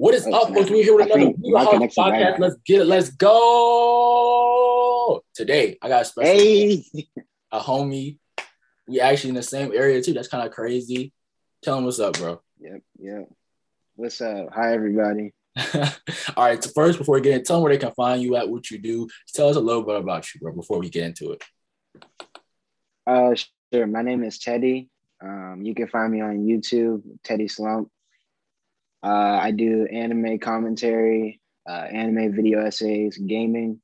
What is up, folks? We here with another podcast. Right. Let's get it. Let's go. Today, I got a special hey. a homie. We actually in the same area too. That's kind of crazy. Tell him what's up, bro. Yep, yep. What's up? Hi, everybody. All right. So first, before we get into, tell them where they can find you at, what you do. Tell us a little bit about you, bro, before we get into it. Uh, sure. My name is Teddy. Um, you can find me on YouTube, Teddy Slump. Uh, I do anime commentary, uh, anime video essays, gaming,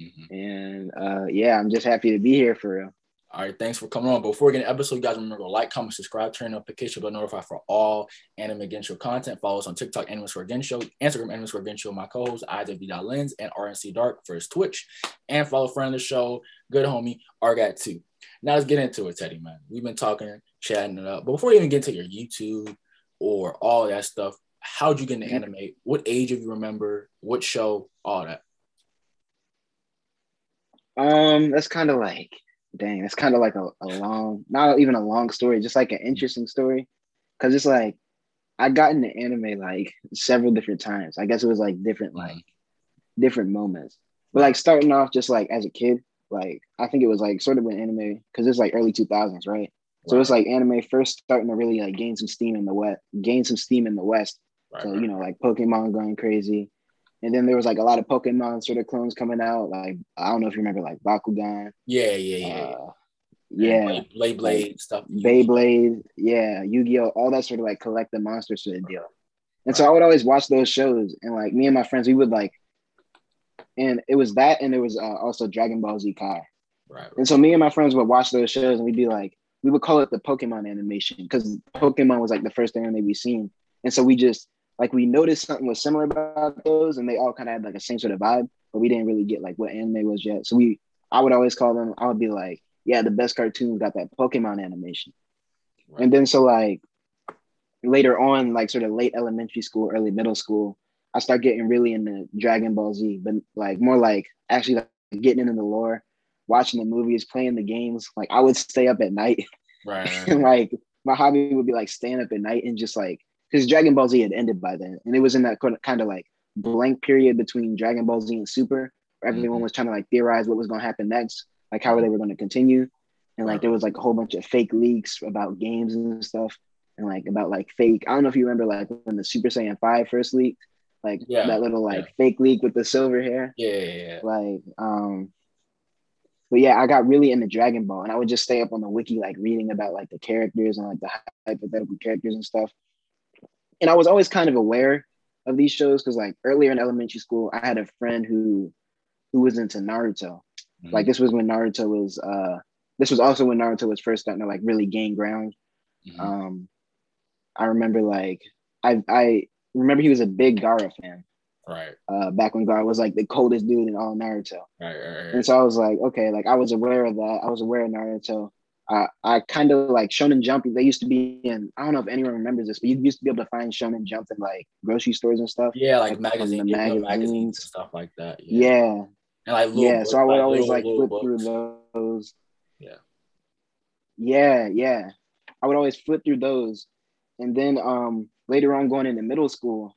mm-hmm. and uh, yeah, I'm just happy to be here for real. All right, thanks for coming on. Before we get an episode, you guys remember to like, comment, subscribe, turn on the notification bell notify for all Anime Again Show content. Follow us on TikTok, Anime Square Again Show, Instagram, Anime Square Again Show, my co-host, IW.Lens, and RNC Dark for his Twitch. And follow friend of the show, good homie, Argat2. Now let's get into it, Teddy, man. We've been talking, chatting it up. But before we even get into your YouTube or all that stuff, how'd you get into mm-hmm. anime? What age if you remember? What show? All that. Um, that's kind of like, dang, that's kind of like a, a long, not even a long story, just like an interesting story. Cause it's like I got into anime like several different times. I guess it was like different, mm-hmm. like different moments. But like starting off just like as a kid, like I think it was like sort of an anime because it's like early 2000s, right? So it's like anime first starting to really like gain some steam in the west, gain some steam in the West. Right, so, right. you know, like Pokemon going crazy. And then there was like a lot of Pokemon sort of clones coming out. Like, I don't know if you remember like Bakugan. Yeah, yeah, yeah. Uh, yeah. Blade, Blade stuff. Beyblade, yeah, Yu-Gi-Oh, all that sort of like collect the monsters sort of deal. And right. so I would always watch those shows, and like me and my friends, we would like, and it was that, and it was uh, also Dragon Ball Z Kai. Right. And so me and my friends would watch those shows, and we'd be like, we would call it the Pokemon animation because Pokemon was like the first anime we seen, and so we just like we noticed something was similar about those and they all kind of had like a same sort of vibe, but we didn't really get like what anime was yet. So we I would always call them, I would be like, yeah, the best cartoons got that Pokemon animation. Right. And then so like later on, like sort of late elementary school, early middle school, I start getting really into Dragon Ball Z, but like more like actually like getting into the lore, watching the movies, playing the games. Like I would stay up at night. Right. and like my hobby would be like staying up at night and just like because Dragon Ball Z had ended by then, and it was in that kind of like blank period between Dragon Ball Z and Super, where everyone mm-hmm. was trying to like theorize what was going to happen next, like how they were going to continue, and like there was like a whole bunch of fake leaks about games and stuff, and like about like fake. I don't know if you remember like when the Super Saiyan Five first leaked, like yeah. that little like yeah. fake leak with the silver hair. Yeah, yeah, yeah. Like, um, but yeah, I got really into Dragon Ball, and I would just stay up on the wiki, like reading about like the characters and like the hypothetical characters and stuff and I was always kind of aware of these shows because like earlier in elementary school, I had a friend who who was into Naruto. Mm-hmm. Like this was when Naruto was uh this was also when Naruto was first starting to like really gain ground. Mm-hmm. Um I remember like I I remember he was a big Gaara fan. Right. Uh back when Gaara was like the coldest dude in all Naruto. Right, right, right. And so I was like, okay, like I was aware of that. I was aware of Naruto. I, I kind of like Shonen Jump. They used to be in. I don't know if anyone remembers this, but you used to be able to find Shonen Jump in like grocery stores and stuff. Yeah, like, like magazines, magazines, magazines, stuff like that. Yeah, yeah. and like yeah. Books, so I would like always little, like flip books. through those. Yeah, yeah, yeah. I would always flip through those, and then um later on going into middle school,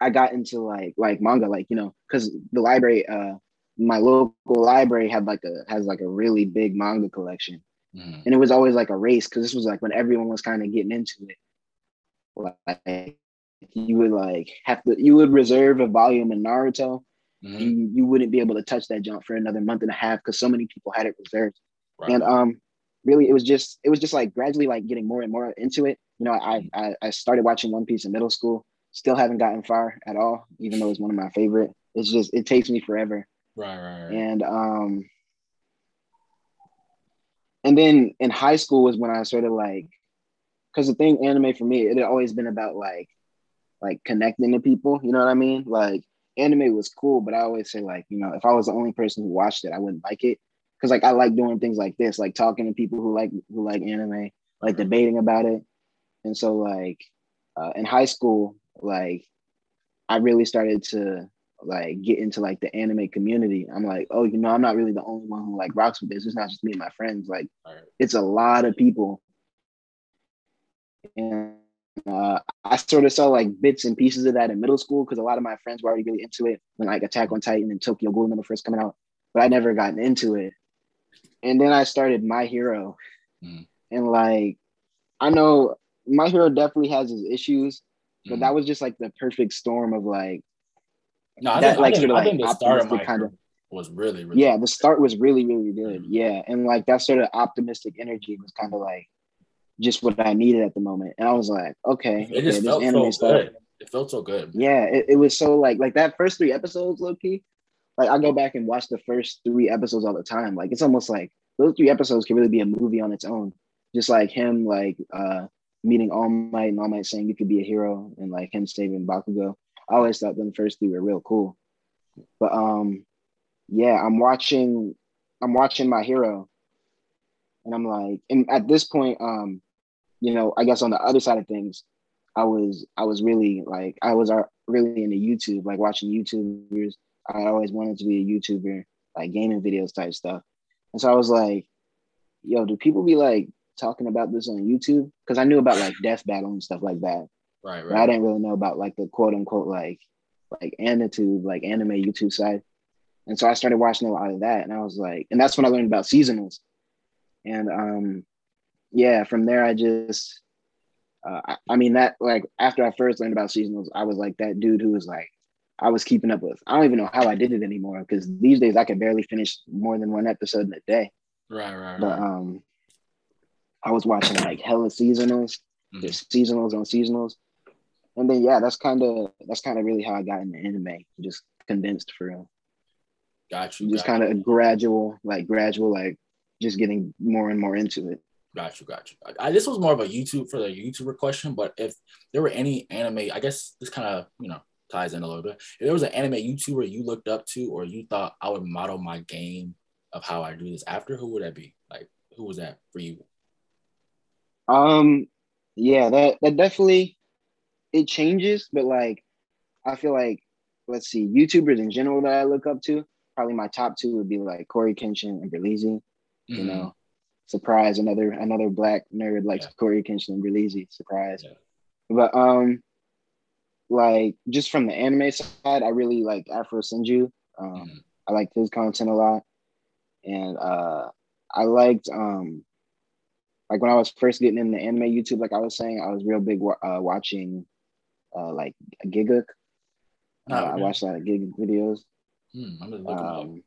I got into like like manga, like you know, because the library uh my local library had like a has like a really big manga collection mm. and it was always like a race because this was like when everyone was kind of getting into it like you would like have to you would reserve a volume in naruto mm-hmm. you, you wouldn't be able to touch that jump for another month and a half because so many people had it reserved right. and um really it was just it was just like gradually like getting more and more into it you know I, mm. I i started watching one piece in middle school still haven't gotten far at all even though it's one of my favorite it's just it takes me forever Right, right, right. And um and then in high school was when I sort of like because the thing anime for me, it had always been about like like connecting to people, you know what I mean? Like anime was cool, but I always say like, you know, if I was the only person who watched it, I wouldn't like it. Cause like I like doing things like this, like talking to people who like who like anime, like debating about it. And so like uh, in high school, like I really started to like get into like the anime community. I'm like, oh, you know, I'm not really the only one who like rocks with this. It's not just me and my friends. Like, right. it's a lot of people. And uh, I sort of saw like bits and pieces of that in middle school because a lot of my friends were already really into it when like Attack on Titan and Tokyo Ghoul were first coming out, but I never gotten into it. And then I started My Hero, mm. and like I know My Hero definitely has his issues, but mm. that was just like the perfect storm of like no, I that think, like I think, sort of like the start of kind of was really, really yeah. The start was really really good, mm. yeah, and like that sort of optimistic energy was kind of like just what I needed at the moment. And I was like, okay, it just felt so stuff. good. It felt so good. Yeah, it, it was so like like that first three episodes, low key. Like I go back and watch the first three episodes all the time. Like it's almost like those three episodes could really be a movie on its own. Just like him, like uh meeting All Might and All Might saying you could be a hero, and like him saving Bakugo. I always thought them first three were real cool. But um, yeah, I'm watching. I'm watching my hero, and I'm like, and at this point, um, you know, I guess on the other side of things, I was I was really like I was uh, really into YouTube, like watching YouTubers. I always wanted to be a YouTuber, like gaming videos type stuff. And so I was like, yo, do people be like talking about this on YouTube? Because I knew about like Death Battle and stuff like that. Right, right. I didn't really know about like the quote unquote like like Anitube, like anime YouTube side. And so I started watching a lot of that. And I was like, and that's when I learned about seasonals. And um yeah, from there I just, uh, I, I, mean that like after I first learned about seasonals, I was like that dude who was like, I was keeping up with. I don't even know how I did it anymore because these days I could barely finish more than one episode in a day. Right, right, right. But um, I was watching like hella seasonals, mm-hmm. just seasonals on seasonals, and then yeah, that's kind of that's kind of really how I got into anime, just condensed for real. Got you. Just kind of gradual, like gradual, like just getting more and more into it. Got you, got you. I, this was more of a YouTube for the YouTuber question, but if there were any anime, I guess this kind of you know ties in a little bit. If there was an anime YouTuber you looked up to, or you thought I would model my game of how I do this after, who would that be? Like, who was that for you? Um, yeah, that that definitely it changes, but like I feel like let's see, YouTubers in general that I look up to, probably my top two would be like Cory Kenshin and Berleezy. Mm-hmm. You know, surprise another another black nerd like yeah. Cory Kenshin and Berleezy, surprise. Yeah. But um like just from the anime side, I really like Afro Senju. Um mm-hmm. I liked his content a lot. And uh I liked um like when I was first getting into anime YouTube, like I was saying, I was real big uh, watching uh like. Oh, uh, I watched a lot of Gigguk videos. Hmm, um,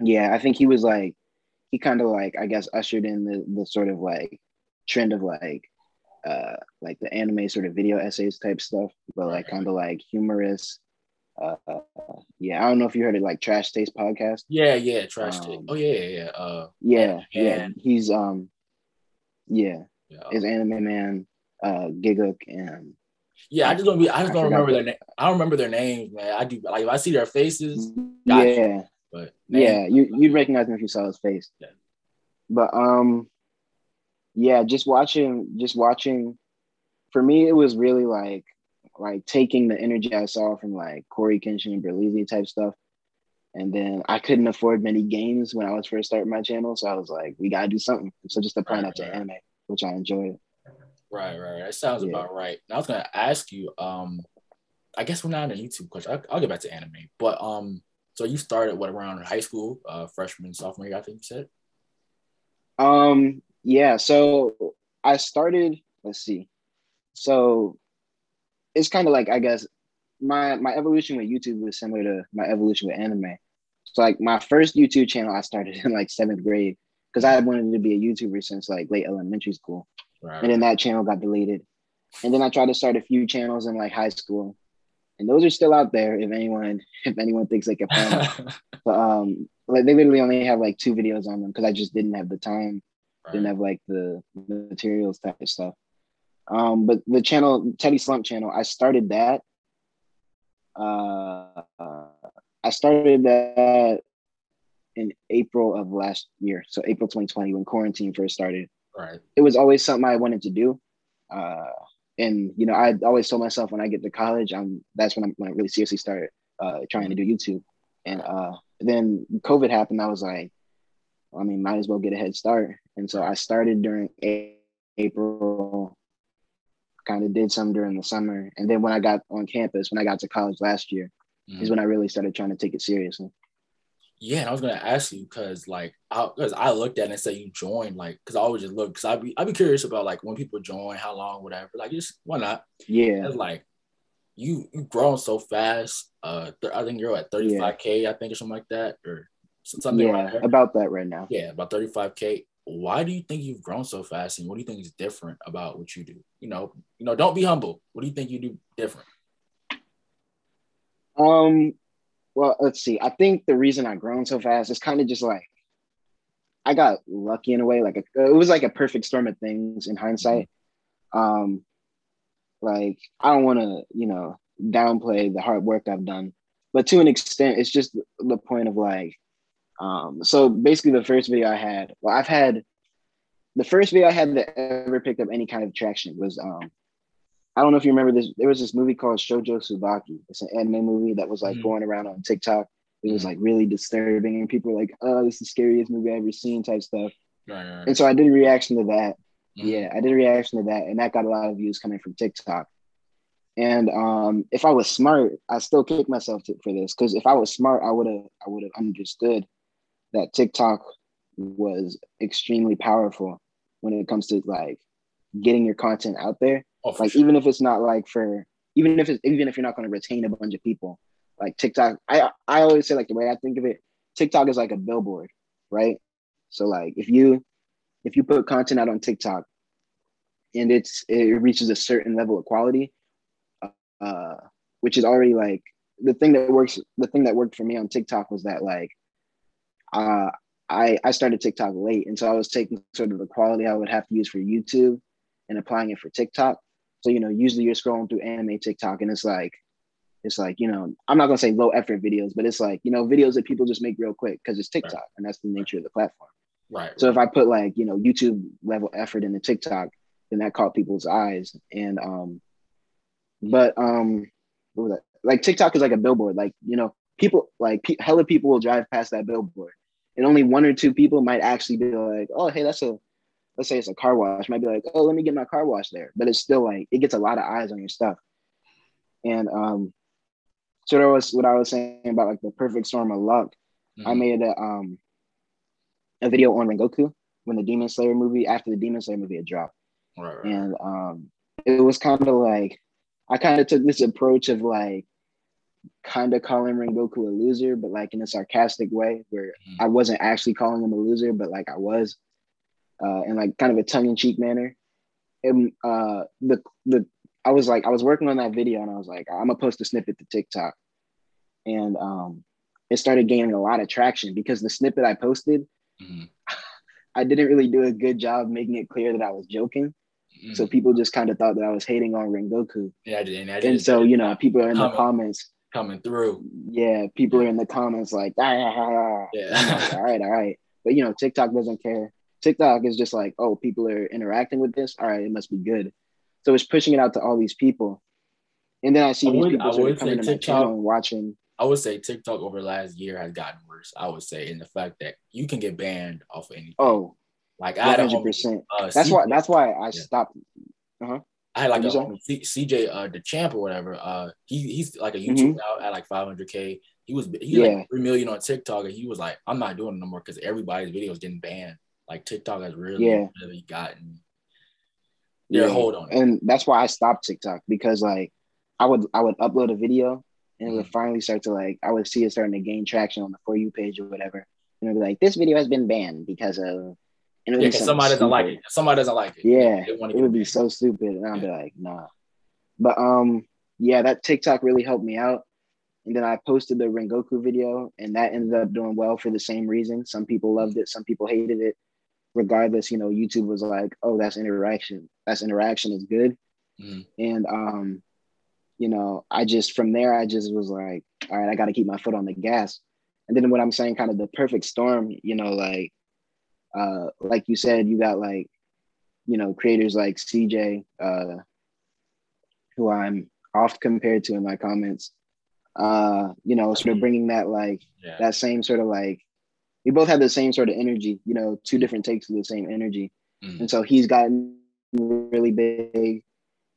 yeah, I think he was like he kind of like I guess ushered in the the sort of like trend of like uh like the anime sort of video essays type stuff, but like kind of like humorous. Uh, yeah, I don't know if you heard it like Trash Taste podcast. Yeah, yeah, Trash um, Taste. Oh yeah, yeah, yeah. Uh, yeah, yeah. He's um, yeah, yeah. is Anime Man, uh, Gigguk, and yeah, I just don't be. I just don't remember their name. I don't remember their names, man. I do like if I see their faces. Yeah, but yeah, you you'd recognize him if you saw his face. Yeah. But um, yeah, just watching, just watching. For me, it was really like like taking the energy I saw from like Cory Kenshin and Berleezy type stuff. And then I couldn't afford many games when I was first starting my channel. So I was like, we gotta do something. So just applying right, that to right. anime, which I enjoyed. Right, right. right. That sounds yeah. about right. And I was gonna ask you, um, I guess we're not on a YouTube question. I'll, I'll, get back to anime, but um, so you started what around high school, uh, freshman, sophomore year, I think you said. Um. Yeah. So I started. Let's see. So it's kind of like I guess my my evolution with YouTube was similar to my evolution with anime. So like my first YouTube channel I started in like seventh grade because I wanted to be a YouTuber since like late elementary school, right. and then that channel got deleted. And then I tried to start a few channels in like high school, and those are still out there if anyone if anyone thinks they can find them. but um, like they literally only have like two videos on them because I just didn't have the time, right. didn't have like the materials type of stuff. Um, but the channel Teddy Slump channel, I started that. Uh, I started that in April of last year, so April 2020 when quarantine first started. Right. It was always something I wanted to do. Uh, and you know, I always told myself when I get to college, I'm that's when I'm when I really seriously started uh, trying to do YouTube. And uh, then COVID happened. I was like, I mean, might as well get a head start. And so I started during April kind of did some during the summer, and then when I got on campus, when I got to college last year, mm-hmm. is when I really started trying to take it seriously. Yeah, and I was gonna ask you because like because I, I, looked at it and said you joined like because I always just look because I'd be I'd be curious about like when people join, how long, whatever. Like just why not? Yeah. It's like you you've grown so fast. Uh, th- I think you're at 35k, yeah. I think or something like that, or something. Yeah, about that right now. Yeah, about 35k. Why do you think you've grown so fast, and what do you think is different about what you do? You know, you know, don't be humble. What do you think you do different? Um, well, let's see. I think the reason I've grown so fast is kind of just like I got lucky in a way. Like a, it was like a perfect storm of things in hindsight. Um, like I don't want to, you know, downplay the hard work I've done, but to an extent, it's just the point of like, um, so basically the first video I had, well, I've had the first video I had that ever picked up any kind of traction was um I don't know if you remember this. There was this movie called Shoujo Tsubaki. It's an anime movie that was like mm. going around on TikTok. It was like really disturbing, and people were like, "Oh, this is the scariest movie I've ever seen," type stuff. Right, right. And so I did a reaction to that. Mm. Yeah, I did a reaction to that, and that got a lot of views coming from TikTok. And um, if I was smart, I still kick myself to, for this because if I was smart, I would have I would have understood that TikTok was extremely powerful when it comes to like getting your content out there Oh, like sure. even if it's not like for even if it's even if you're not going to retain a bunch of people, like TikTok. I I always say like the way I think of it, TikTok is like a billboard, right? So like if you if you put content out on TikTok and it's it reaches a certain level of quality, uh, which is already like the thing that works. The thing that worked for me on TikTok was that like, uh, I I started TikTok late, and so I was taking sort of the quality I would have to use for YouTube and applying it for TikTok. So, you know, usually you're scrolling through anime TikTok and it's like, it's like, you know, I'm not gonna say low effort videos, but it's like, you know, videos that people just make real quick because it's TikTok right. and that's the nature of the platform. Right. So if I put like, you know, YouTube level effort into TikTok, then that caught people's eyes. And um, but um, what was that? Like TikTok is like a billboard. Like, you know, people like pe- hella people will drive past that billboard. And only one or two people might actually be like, oh, hey, that's a let's say it's a car wash, might be like, oh, let me get my car wash there. But it's still like it gets a lot of eyes on your stuff. And um, so there was what I was saying about like the perfect storm of luck. Mm-hmm. I made a um a video on Rengoku when the Demon Slayer movie after the Demon Slayer movie had dropped. Right, right. And um it was kind of like I kind of took this approach of like kind of calling Rengoku a loser, but like in a sarcastic way where mm-hmm. I wasn't actually calling him a loser, but like I was uh, in like kind of a tongue-in-cheek manner. And uh, the the I was like I was working on that video and I was like I'm gonna post a snippet to TikTok, and um, it started gaining a lot of traction because the snippet I posted, mm-hmm. I didn't really do a good job making it clear that I was joking. Mm-hmm. So people just kind of thought that I was hating on Rengoku. Yeah, I did. I did. And so you know, people are in coming, the comments coming through. Yeah, people are in the comments like, ah, ah, ah. ah. yeah. Like, all right, all right. But you know, TikTok doesn't care. TikTok is just like, oh, people are interacting with this. All right, it must be good. So it's pushing it out to all these people. And then I see I these people sort of coming to TikTok, my channel and watching. I would say TikTok over the last year has gotten worse. I would say in the fact that you can get banned off of anything. Oh, like I hundred percent. Uh, that's why. That's why I yeah. stopped. Uh-huh. I had like a C- CJ uh, the champ or whatever. Uh, he he's like a YouTube mm-hmm. now at like 500k. He was he yeah. like three million on TikTok, and he was like, I'm not doing it no more because everybody's videos getting banned. Like TikTok has really, yeah. really gotten their yeah. hold on it. And that's why I stopped TikTok because like I would I would upload a video and it would mm-hmm. finally start to like I would see it starting to gain traction on the for you page or whatever. And it'd be like, this video has been banned because of and yeah, somebody doesn't like it. Somebody doesn't like it. Yeah, it would be so stupid, and I'd yeah. be like, nah. But um, yeah, that TikTok really helped me out. And then I posted the Rengoku video, and that ended up doing well for the same reason. Some people loved it, some people hated it regardless, you know, YouTube was like, oh, that's interaction. That's interaction is good. Mm. And um, you know, I just from there, I just was like, all right, I got to keep my foot on the gas. And then what I'm saying, kind of the perfect storm, you know, like, uh, like you said, you got like, you know, creators like CJ, uh, who I'm oft compared to in my comments, uh, you know, sort of bringing that like yeah. that same sort of like we both have the same sort of energy, you know, two different takes of the same energy. Mm. And so he's gotten really big.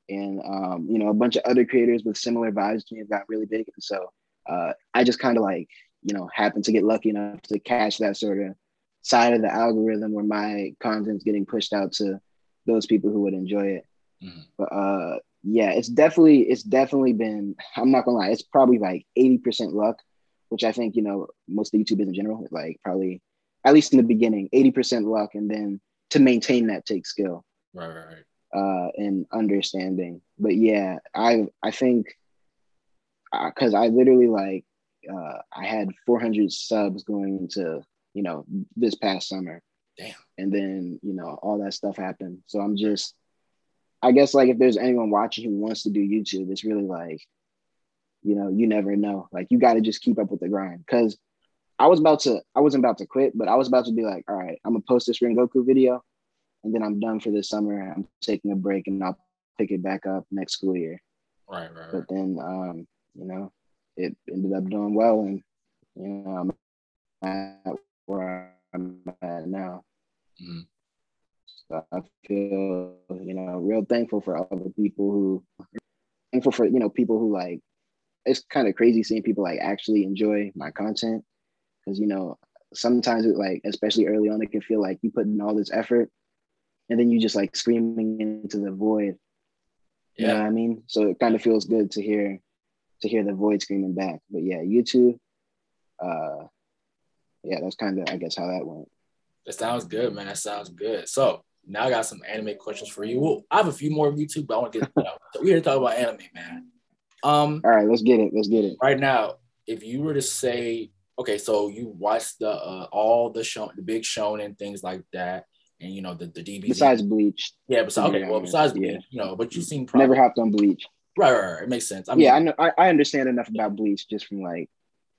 and um, you know a bunch of other creators with similar vibes to me have got really big. And so uh, I just kind of like you know happened to get lucky enough to catch that sort of side of the algorithm where my content's getting pushed out to those people who would enjoy it. Mm-hmm. But uh, yeah, it's definitely it's definitely been. I'm not gonna lie, it's probably like 80% luck, which I think you know most of YouTube is in general, like probably at least in the beginning, 80% luck, and then to maintain that takes skill. Right, right, right uh, and understanding. But yeah, I I think because uh, I literally like uh, I had 400 subs going into you know this past summer. Damn. And then you know all that stuff happened. So I'm just, I guess like if there's anyone watching who wants to do YouTube, it's really like, you know, you never know. Like you got to just keep up with the grind because. I was about to, I wasn't about to quit, but I was about to be like, all right, I'm gonna post this Rengoku video and then I'm done for this summer. I'm taking a break and I'll pick it back up next school year. Right, right. But then, um, you know, it ended up doing well, and you know, I'm at where I'm at now. Mm-hmm. So I feel, you know, real thankful for all the people who, thankful for you know people who like. It's kind of crazy seeing people like actually enjoy my content, because you know sometimes it like especially early on it can feel like you put in all this effort and then you just like screaming into the void. You yeah. know what I mean? So it kind of feels good to hear to hear the void screaming back. But yeah, YouTube, uh yeah, that's kind of I guess how that went. That sounds good, man. That sounds good. So now I got some anime questions for you. Well, I have a few more of YouTube, but I want to get you know, we're here to talk about anime, man. Um all right, let's get it. Let's get it. Right now, if you were to say, okay, so you watched the uh, all the show the big shonen things like that and you know the the DBZ. Besides Bleach. Yeah, besides okay, well besides Bleach, yeah. you know, but you've seen probably, never hopped on Bleach. Right, right, right. It makes sense. I mean, yeah, I know. I, I understand enough about Bleach just from like,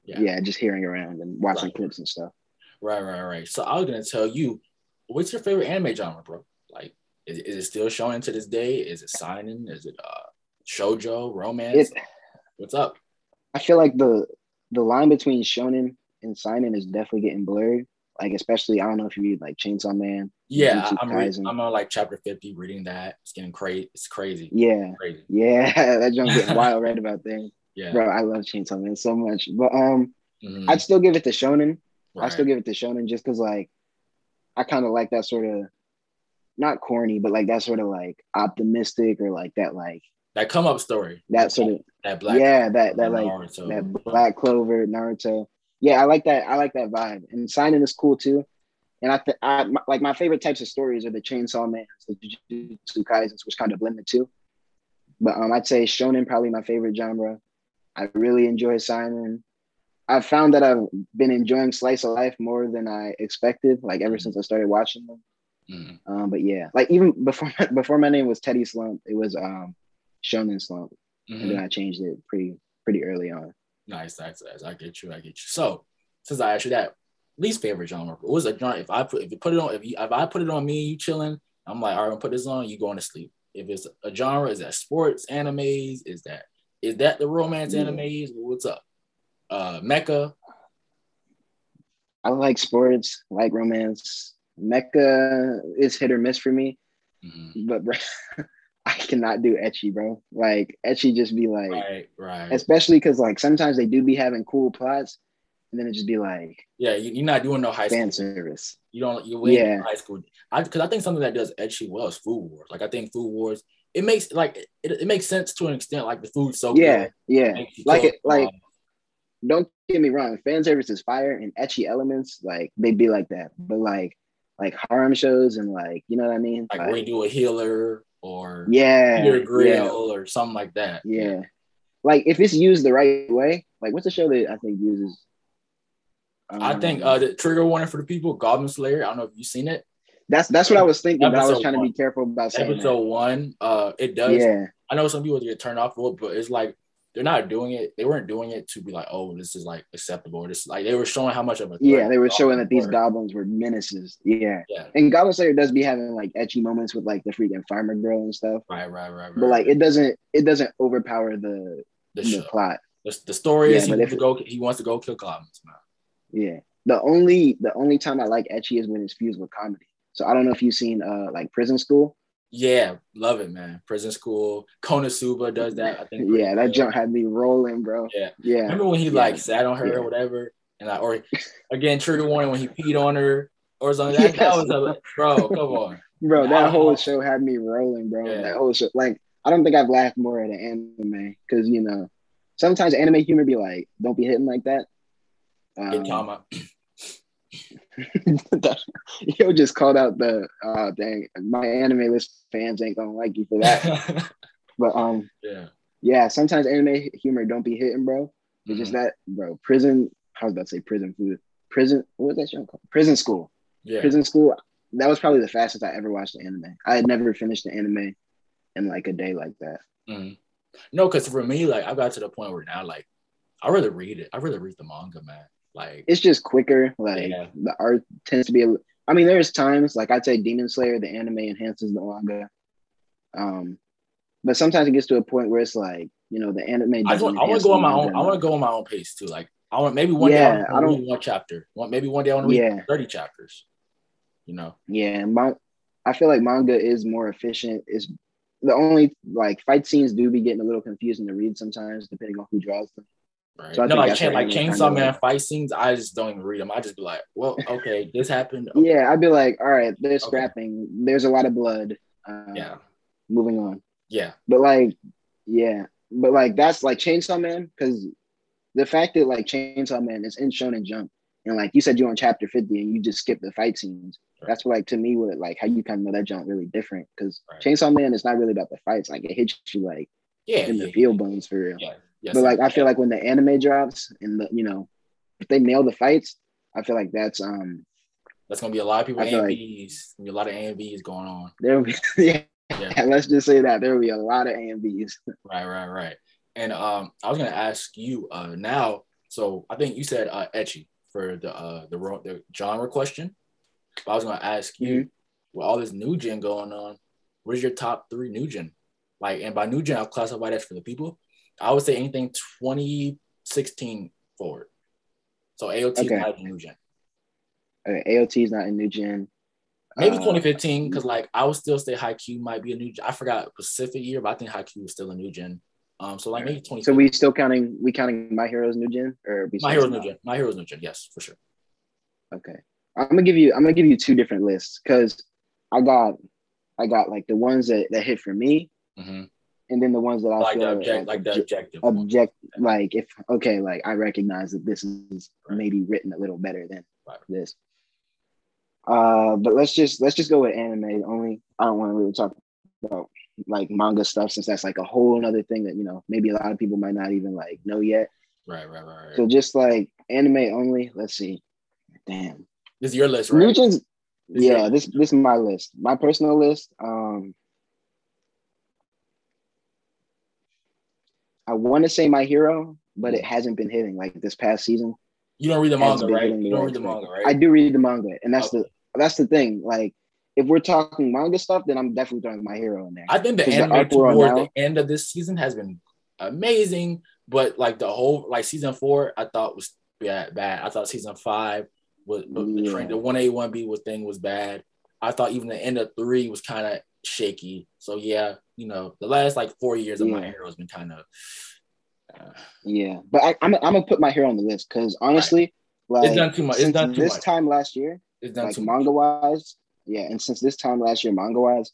yeah, yeah just hearing around and watching right. clips and stuff. Right, right, right. So I was gonna tell you, what's your favorite anime genre, bro? Like, is, is it still shonen to this day? Is it seinen? Is it uh shojo romance? It, what's up? I feel like the the line between shonen and seinen is definitely getting blurred. Like especially, I don't know if you read like Chainsaw Man. Yeah, I'm reading, I'm on like chapter 50 reading that. It's getting crazy. It's crazy. Yeah. Crazy. Yeah, that jump getting wild right about things. Yeah. Bro, I love Chainsaw Man so much. But um mm-hmm. I'd still give it to Shonen. Right. I still give it to Shonen just because like I kind of like that sort of not corny, but like that sort of like optimistic or like that like that come up story. That sort of that black yeah, that that like Naruto. that Black Clover, Naruto yeah, I like that. I like that vibe. And seinen is cool too. And I, th- I my, like my favorite types of stories are the Chainsaw Man, the Jujutsu Kaisens, which kind of blend the two. But um, I'd say Shonen probably my favorite genre. I really enjoy seinen. I've found that I've been enjoying slice of life more than I expected. Like ever since I started watching them. Mm. Um, but yeah, like even before before my name was Teddy Slump, it was um, Shonen Slump, mm-hmm. and then I changed it pretty pretty early on. Nice, nice, nice. I get you. I get you. So since I asked you that, least favorite genre. What was a genre? If I put if you put it on if you if I put it on me, you chilling. I'm like, all right, I'm put this on. You going to sleep. If it's a genre, is that sports animes? Is that is that the romance yeah. animes? What's up? Uh, Mecha. I like sports, like romance. Mecha is hit or miss for me, mm-hmm. but I cannot do ecchi, bro. Like ecchi, just be like, right, right. Especially because like sometimes they do be having cool plots, and then it just be like, yeah, you, are not doing no high fan school service. You don't. You're waiting yeah. high school. I because I think something that does ecchi well is Food Wars. Like I think Food Wars, it makes like it, it makes sense to an extent. Like the food's so yeah, good. yeah. Like it, like. Don't get me wrong, fan service is fire and ecchi elements, like they'd be like that. But like like harem shows and like you know what I mean? Like, like Redo of Healer or yeah, your grill yeah. or something like that. Yeah. Like if it's used the right way, like what's the show that I think uses? Um, I think uh the trigger warning for the people, Goblin Slayer. I don't know if you've seen it. That's that's what I was thinking, but I was trying one. to be careful about saying episode that. one. Uh, it does. Yeah. I know some people get turned off for it, but it's like they're not doing it. They weren't doing it to be like, oh, this is like acceptable. This like they were showing how much of a yeah, they were showing that these goblins were menaces. Yeah. yeah. And Goblin Slayer does be having like ecchi moments with like the freaking farmer girl and stuff. Right, right, right, right. But like it doesn't it doesn't overpower the the, the plot. The, the story yeah, is he wants to go he wants to go kill goblins now. Yeah. The only the only time I like ecchi is when it's fused with comedy. So I don't know if you've seen uh like Prison School. Yeah, love it, man. Prison School. Konosuba does that. I think. Yeah, that jump had me rolling, bro. Yeah, Yeah. Remember when he Yeah. like sat on her Yeah. or whatever, and like, or again, trigger warning when he peed on her or something. That, that Yes. was a bro. Come on. Bro, that whole show had me rolling, bro. Yeah. That whole show. Like, I don't think I've laughed more at an anime because you know, sometimes anime humor be like, don't be hitting like that. Um, that- Yo just called out the uh dang my anime list fans ain't gonna like you for that. but um yeah. yeah, sometimes anime humor don't be hitting, bro. It's Mhm. just that, bro. Prison, I was about to say prison food. Prison, what was that show called? Prison School. Yeah. Prison School. That was probably the fastest I ever watched an anime. I had never finished an anime in like a day like that. Mhm. No, because for me, like I got to the point where now, like, I rather read it. I rather read the manga, man. Like, It's just quicker. Like Yeah. the art tends to be. A, I mean, there's times like I'd say Demon Slayer, the anime enhances the manga. Um, but sometimes it gets to a point where it's like you know the anime. I doesn't want, I want to go on my own. I want to go on my own pace too. Like, I want maybe one Yeah, day I I don't- read one chapter. One maybe one day I want to read Yeah. thirty chapters. You know. Yeah, man- I feel like manga is more efficient. Is the only like fight scenes do be getting a little confusing to read sometimes, depending on who draws them. Right. So I no, like chain, like Chainsaw Man like- fight scenes. I just don't even read them. I just be like, well, okay, this happened. Okay. Yeah, I'd be like, all right, they're Okay. scrapping. There's a lot of blood. Uh, Yeah. Moving on. Yeah. But like, yeah, but like that's like Chainsaw Man because the fact that like Chainsaw Man is in Shonen Jump and like you said you're on chapter 50 and you just skip the fight scenes. Right. That's what like to me what like how you kind of know that jump really different because Right. Chainsaw Man is not really about the fights. Like it hits you like Yeah. in yeah, the feel bones for real. Yeah. Yes, but like I feel like when the anime drops and the you know if they nail the fights, I feel like that's um that's gonna be a lot of people I feel like- be a lot of AMVs going on. there will be yeah, Yeah. let's just say that there will be a lot of AMVs. Right, right, right. And um, I was gonna ask you uh now. So I think you said uh ecchi for the uh the the genre question. But I was gonna ask you Mm-hmm. with all this new gen going on, what is your top three new gen? Like, and by new gen, I'll classify that for the people. I would say anything 2016 forward. So AOT Okay. not new gen. Okay, AOT is not in new gen. Maybe Uh, 2015, because like I would still say Haikyuu might be a new. Gen. I forgot Pacific year, but I think Haikyuu was still a new gen. Um, so like maybe 20. So we still counting we counting My Heroes new gen or we My Heroes New Gen. My Hero's New Gen. Yes, for sure. Okay. I'm gonna give you I'm gonna give you two different lists because I got I got like the ones that, that hit for me hmm and then the ones that I Like feel the object, like the obje- objective. one. object like if okay like I recognize that this is Right. maybe written a little better than Right. this. Uh but let's just let's just go with anime only. I don't want to really talk about like manga stuff since that's like a whole other thing that you know maybe a lot of people might not even like know yet. Right, right, right, right. So just like anime only, let's see. Damn. this is your list, right? This yeah, this this is my list. My personal list. Um I want to say my hero, but it mm. hasn't been hitting like this past season. You don't read the manga, right? You don't read the manga, right? I do read the manga, and that's Okay. the that's the thing. Like if we're talking manga stuff, then I'm definitely throwing my hero in there. I think the we're on towards now- the end of this season has been amazing, but like the whole like season four, I thought was bad. bad. I thought season five was the Yeah. train, the one A one B was thing was bad. I thought even the end of three was kind of shaky. So yeah, you know, the last like four years of my hero has been kind of. Uh, yeah, but I, I'm I'm gonna put my hero on the list because honestly, like It's done too much. It's done too this much. time last year, it's done like too manga wise, yeah, and since this time last year, manga wise,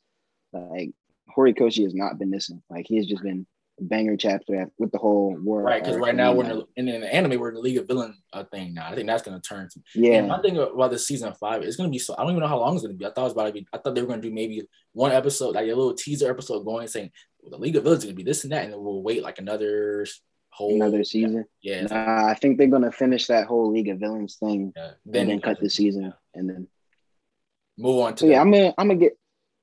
like Horikoshi has not been missing. Like he has just been banger chapter with the whole war. Right, because right now we're in, the, in, in the anime, we're in the League of Villain uh, thing now. I think that's gonna turn. To, yeah, And my thing about the season five, it's gonna be so. I don't even know how long it's gonna be. I thought it was about to be. I thought they were gonna do maybe one episode, like a little teaser episode, going saying well, the League of Villains is gonna be this and that, and then we'll wait like another whole another season. Yeah, yeah. Nah, I think they're gonna finish that whole League of Villains thing yeah. and then cut the season and then. Move on to. So yeah, I'm gonna I'm gonna get.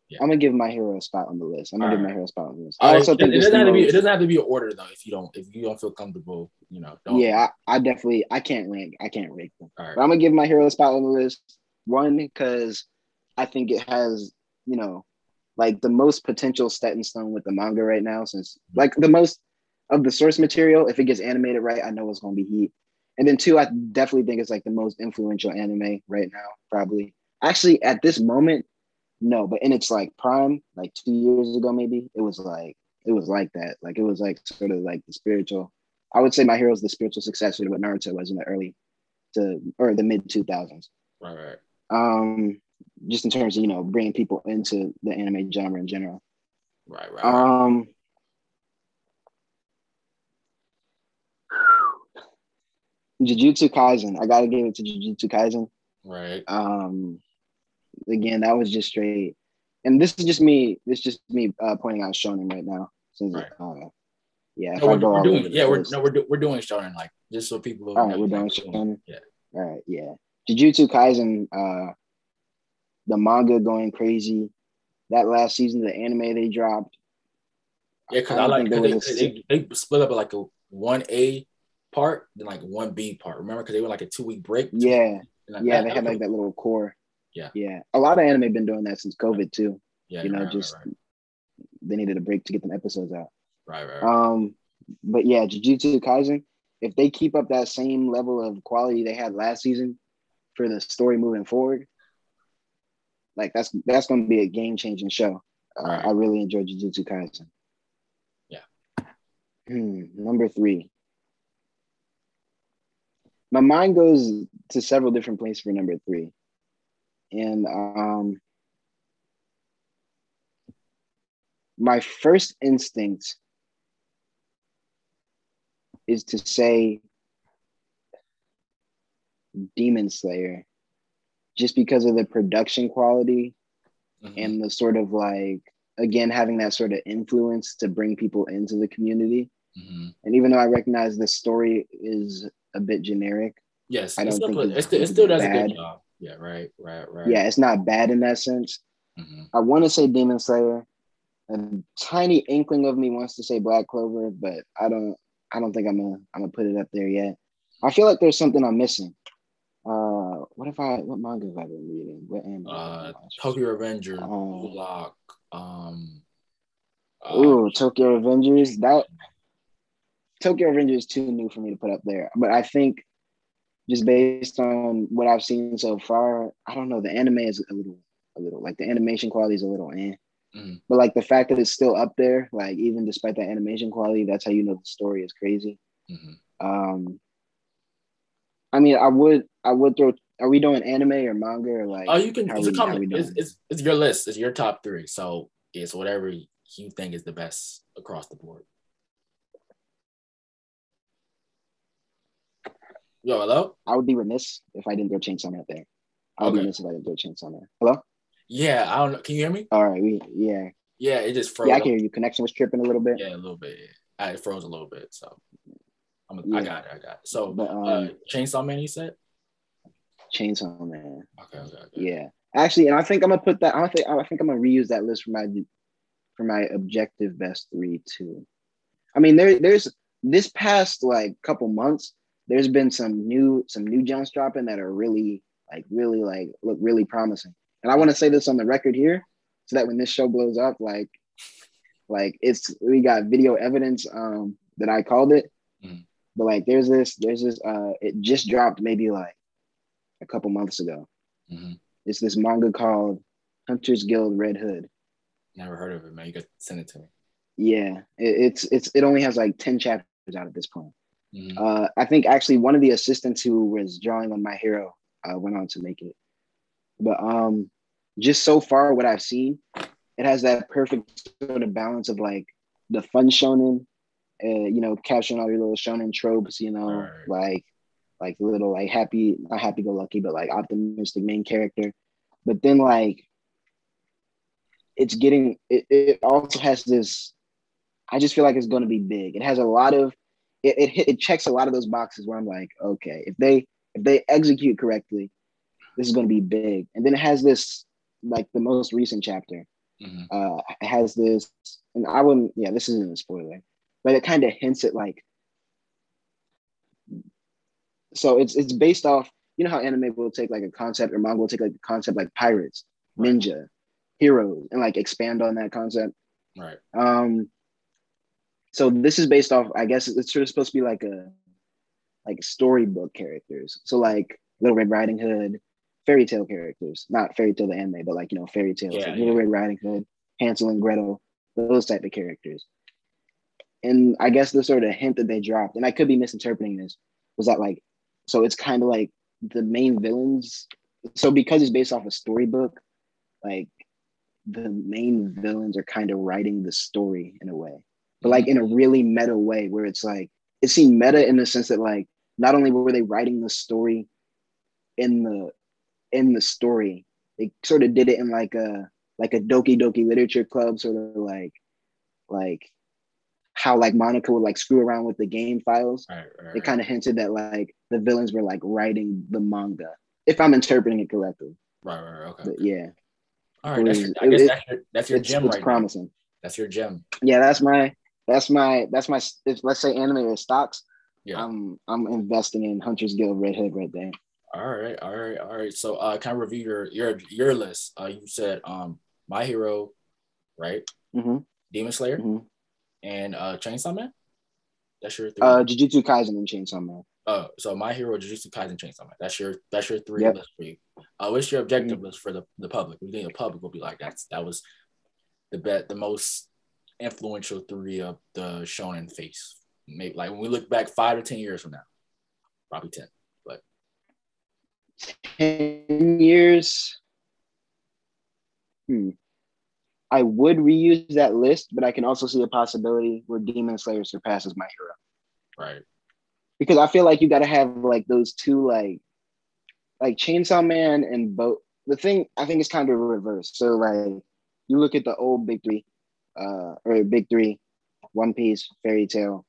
Yeah. I'm gonna give my hero a spot on the list. I'm gonna give Alright. my hero a spot on the list. Uh, I also it, think it doesn't have to be. It doesn't have to be an order though. If you don't, if you don't feel comfortable, you know, don't. yeah, I, I definitely I can't rank I can't rank them. All right. But I'm gonna give my hero a spot on the list. One, because I think it has, you know, like the most potential set in stone with the manga right now, since like the most of the source material, if it gets animated right, I know it's gonna be heat. And then two, I definitely think it's like the most influential anime right now, probably. Actually, at this moment, no, but in its like prime, like two years ago, maybe it was like it was like that. Like it was like sort of like the spiritual. I would say my hero is the spiritual successor to what Naruto was in the early to or the mid two thousands. Right, right. Um, just in terms of you know bringing people into the anime genre in general. Right, right. right. Um, Jujutsu Kaisen. I gotta give it to Jujutsu Kaisen. right. Um, again, that was just straight. And this is just me. This is just me uh, pointing out Shonen right now. Since Right. uh, yeah, No, we're, we're doing yeah, we're no, we're do, we're doing shonen like just so people. All right, we're doing shonen. Yeah. All right, yeah. Jujutsu Kaisen, uh, the manga going crazy. That last season, the anime they dropped. Yeah, because I I, like 'cause they, they, they split up like a one A part, then like one B part. Remember, because they were like a two week break. Yeah, like, yeah, that- they had like that little core. Yeah. yeah. A lot of anime been doing that since COVID too. yeah, you know, right, right, just right, they needed a break to get them episodes out. right, right, right. Um, but yeah, Jujutsu Kaisen. If they keep up that same level of quality they had last season for the story moving forward, like that's that's going to be a game changing show. Uh, Right. I really enjoyed Jujutsu Kaisen. Yeah. Hmm, number three. My mind goes to several different places for number three, and um, my first instinct is to say Demon Slayer, just because of the production quality Mhm. and the sort of like again having that sort of influence to bring people into the community. Mhm. And even though I recognize the story is a bit generic, Yes, I don't still, think put- it's it still, it still does a good job. Yeah, right, right, right. yeah, it's not bad in that sense. Mhm. I want to say Demon Slayer. A tiny inkling of me wants to say Black Clover, but I don't. I don't think I'm gonna. I'm gonna put it up there yet. I feel like there's something I'm missing. Uh, what if I? What manga have I been reading? What anime? Uh, Tokyo Revenger, Oh. Lock, um, uh, Ooh, Tokyo Revengers. That Tokyo Revengers is too new for me to put up there. But I think just based on what I've seen so far, I don't know. The anime is a little, a little like the animation quality is a little eh. Mhm. But like the fact that it's still up there, like even despite that animation quality, that's how you know the story is crazy. mhm. Um, I mean, I would, I would throw. Are we doing anime or manga or like? Oh, you can. It's we- comment. It's, it's it's your list. It's your top three. So it's whatever you think is the best across the board. Yo, hello. I would be remiss if I didn't throw Chainsaw Man there. I would Okay. be remiss if I didn't throw Chainsaw Man. Hello. Yeah, I don't know. Can you hear me? All right. We yeah. Yeah, it just froze. Yeah, I can hear you. Connection was tripping a little bit. Yeah, a little bit. I it froze a little bit. So I'm. Yeah. I got it. I got it. So But um, uh, Chainsaw Man, you said? Chainsaw Man. Okay. Okay. okay. Yeah. Actually, and I think I'm gonna put that. I think I think I'm gonna reuse that list for my for my objective best three too. I mean, there there's this past like couple months. There's been some new some new jumps dropping that are really like really like look really promising. And I want to say this on the record here, so that when this show blows up, like like it's we got video evidence um that I called it. Mhm. But like there's this there's this uh it just dropped maybe like a couple months ago. Mhm. It's this manga called Hunter's Guild Red Hood. Never heard of it, man. You got to send it to me. Yeah, it, it's it's it only has like ten chapters out at this point. Mhm. Uh, I think actually one of the assistants who was drawing on My Hero uh, went on to make it. But um, just so far, what I've seen, it has that perfect sort of balance of like the fun shonen, uh, you know, capturing all your little shonen tropes, you know, Right. like like little like happy, not happy go lucky, but like optimistic main character. But then like it's getting it, it also has this I just feel like it's going to be big. It has a lot of it, it it checks a lot of those boxes where I'm like, okay, if they if they execute correctly, this is going to be big. And then it has this like the most recent chapter. Mhm. Uh, it has this, and I wouldn't. Yeah, this isn't a spoiler, but it kind of hints at like. So it's it's based off. You know how anime will take like a concept, or manga will take like a concept like pirates, ninja, heroes, and like expand on that concept. Right. Um, so this is based off, I guess it's sort of supposed to be like a like storybook characters. So like Little Red Riding Hood, fairy tale characters, not fairy tale the anime, but like you know fairy tales, Yeah, like Little. Red Riding Hood, Hansel and Gretel, those type of characters. And I guess the sort of hint that they dropped, and I could be misinterpreting this, was that like, so it's kind of like the main villains. So because it's based off a storybook, like the main villains are kind of writing the story in a way, but like in a really meta way where it's like it seemed meta in the sense that like not only were they writing the story in the in the story, they sort of did it in like a like a Doki Doki Literature Club sort of like like how like Monika would like screw around with the game files. Right, right, It kind of hinted that like the villains were like writing the manga, if I'm interpreting it correctly. right, right, right, okay. But yeah, All right, that's your, I guess that's your, that's your it's, gem it's right promising. now. That's your gem. Yeah, that's my that's my that's my if let's say anime or stocks. Yeah. I'm I'm investing in Hunter's Guild Red Hood right there. All right, all right, all right. So, uh, kind of review your your your list. Uh, you said um, My Hero, right? hmm Demon Slayer hmm and uh, Chainsaw Man. That's your three. Uh, Jujutsu Kaisen and Chainsaw Man. oh, so My Hero, Jujutsu Kaisen, Chainsaw Man. That's your that's your three Yep. list for you. Uh, what's your objective list for the, the public? We think the public will be like that's that was the bet the most influential three of the shonen face. Maybe like when we look back five to ten years from now, probably ten. But Ten years. Hmm. I would reuse that list, but I can also see a possibility where Demon Slayer surpasses My Hero right, because I feel like you got to have like those two like like Chainsaw Man and both. The thing I think is kind of reverse. So like you look at the old big three, uh, or big three, One Piece, Fairy Tail.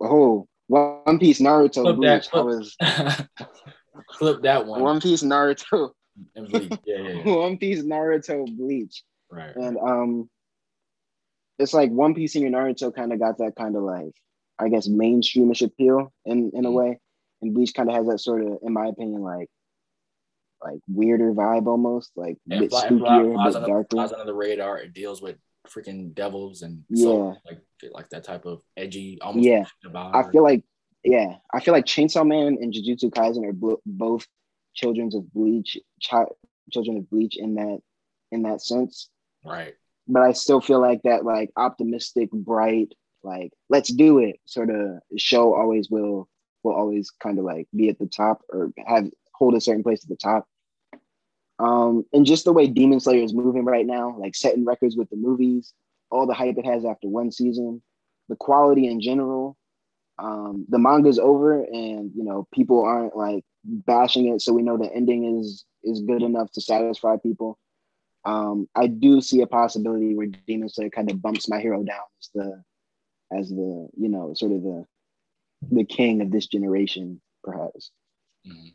Oh, One Piece, Naruto, Flip that, Bleach. I flip- was flip that one. One Piece, Naruto. Yeah, yeah, yeah. One Piece, Naruto, Bleach, Right. and um, it's like One Piece and your Naruto kind of got that kind of like I guess mainstreamish appeal in in a Mhm. way, and Bleach kind of has that sort of, in my opinion, like like weirder vibe almost, like a And bit fly, spookier, a flies, bit under, darker. flies under the radar. It deals with freaking devils and Yeah. so, like like that type of edgy, almost Yeah. I feel like yeah, I feel like Chainsaw Man and Jujutsu Kaisen are blo- both children of Bleach, chi- children of Bleach in that in that sense. right. But I still feel like that like optimistic, bright, like let's do it sort of show always will will always kind of like be at the top or have hold a certain place at the top. Um, and just the way Demon Slayer is moving right now, like setting records with the movies, all the hype it has after one season, the quality in general. Um, the manga's over, and you know people aren't like bashing it, so we know the ending is is good enough to satisfy people. Um, I do see a possibility where Demon Slayer kind of bumps my hero down as the as the you know sort of the the king of this generation, perhaps. Mhm.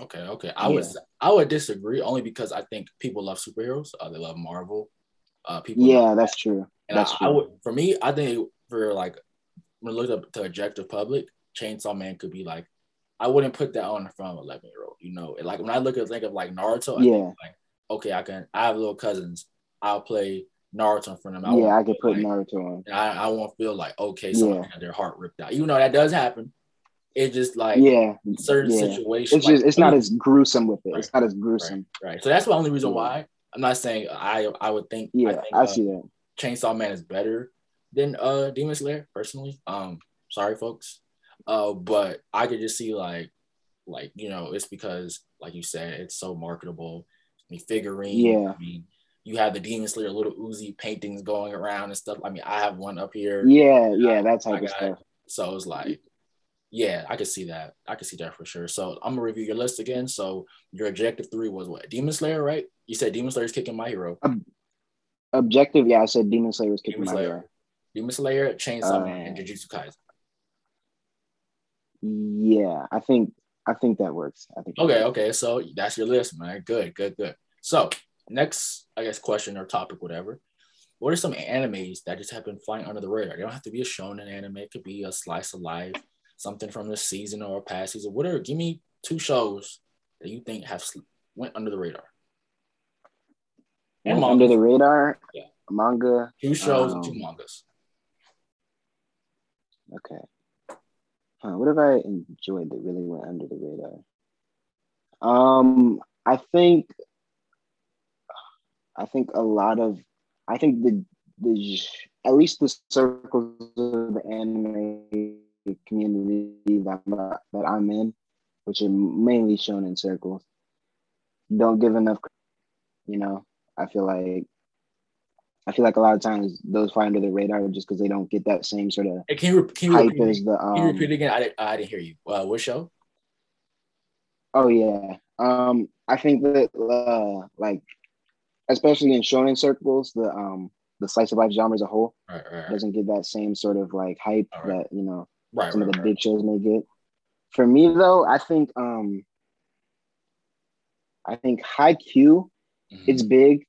Okay, okay. I Yeah. would I would disagree only because I think people love superheroes. Uh, they love Marvel. Uh, people. Yeah, that's true. and that's I, true. I would for me. I think for like when I look up to objective public, Chainsaw Man could be like. I wouldn't put that on from eleven year old. You know, like when I look at think of like Naruto, I think, Yeah. like okay, I can. I have little cousins. I'll play Naruto in front of them. yeah, I could put like, Naruto on. I, I won't feel like okay, someone Yeah. their heart ripped out. You know that does happen, it just like Yeah, certain yeah. situations. it's just like, it's not as gruesome with it. It's not as gruesome. right. So that's the only reason why. I'm not saying I I would think Yeah, I I, think uh, see that. Chainsaw Man is better than uh Demon Slayer personally. Um, sorry folks, uh, but I could just see like like you know it's because like you said it's so marketable. I mean figurine. Yeah. I mean you have the Demon Slayer Lil Uzi paintings going around and stuff. I mean I have one up here. Yeah, yeah, that type of stuff. So it's like, yeah, I could see that. I could see that for sure. So I'm gonna review your list again. So your objective three was what? Demon Slayer, right? You said Demon Slayer is kicking my hero. Objective, yeah, I said Demon Slayer was kicking Demon my Slayer, hero. Demon Slayer, Chainsaw Uh, Man, and Jujutsu Kaisen. Yeah, I think I think that works. I think. Okay, okay. So that's your list, man. Good, good, good. So next, I guess, question or topic, whatever. What are some animes that just have been flying under the radar? They don't have to be a shonen anime. It could be a slice of life, something from this season or past season. What are? Give me two shows that you think have went under the radar. And under the radar. Yeah. Manga. Two shows and two um, mangas. Okay. Huh, what have I enjoyed that really went under the radar? Um, I think, I think a lot of, I think the the at least the circles of the anime community that that I'm in, which are mainly shonen circles, don't give enough. You know, I feel like I feel like a lot of times those fly under the radar just because they don't get that same sort of Hey, can you, can you hype repeat, as the um, can you repeat again? I didn't, I didn't hear you. Uh, what show? Oh yeah. Um, I think that uh, like, especially in shonen circles, the um the slice of life genre as a whole Right, right, right. doesn't get that same sort of like hype that you know right, some right, of the right. big shows may get. For me though, I think um I think Haikyuu, Mhm. it's big,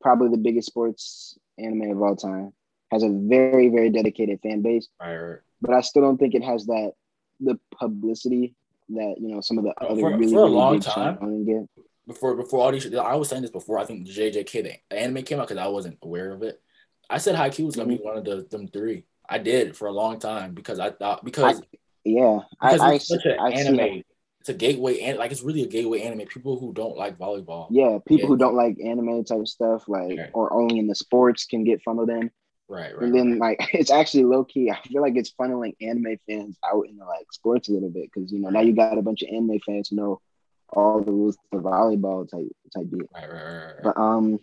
probably the biggest sports anime of all time. Has a very, very dedicated fan base, right, right. but I still don't think it has that the publicity that you know some of the other for- really, for a really long time, get. Before before all these, I was saying this before. I think JJK the anime came out because I wasn't aware of it. I said Haikyuu was gonna Mm-hmm. be one of the them three. I did for a long time because I thought because Yeah, because I, it's such an I see anime. It's a gateway and like it's really a gateway anime. People who don't like volleyball, Yeah, people who don't like anime type stuff, like Right. or only in the sports, can get funneled in. right, right, and then right. like it's actually low key. I feel like it's funneling anime fans out into like sports a little bit because you know now you got a bunch of anime fans who know all the rules to volleyball type type deal. right, right, right, right. But um,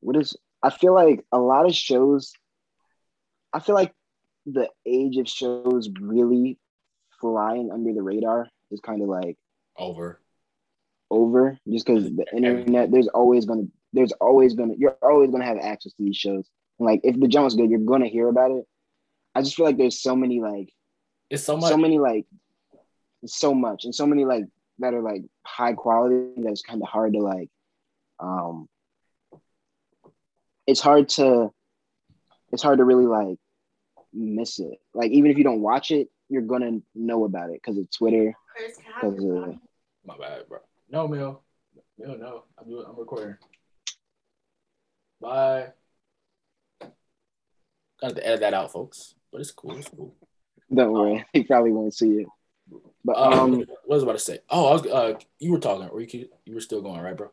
what is? I feel like a lot of shows. I feel like the age of shows really flying under the radar is kind of like over. over just because the internet there's always gonna there's always gonna you're always gonna have access to these shows and like if the jump is good you're gonna hear about it i just feel like there's so many like It's so much. so many like so much and so many like that are like high quality that it's kind of hard to like um it's hard to it's hard to really like miss it like even if you don't watch it you're gonna know about it because of twitter because of My bad, bro. No, Mill. Mill, no. I'm doing. I'm recording. Bye. Got to edit that out, folks. But it's cool. It's cool. don't worry he probably won't see it but Um, um what was I about to say? Oh, I was. Uh, you were talking, or you keep- you were still going, right, bro?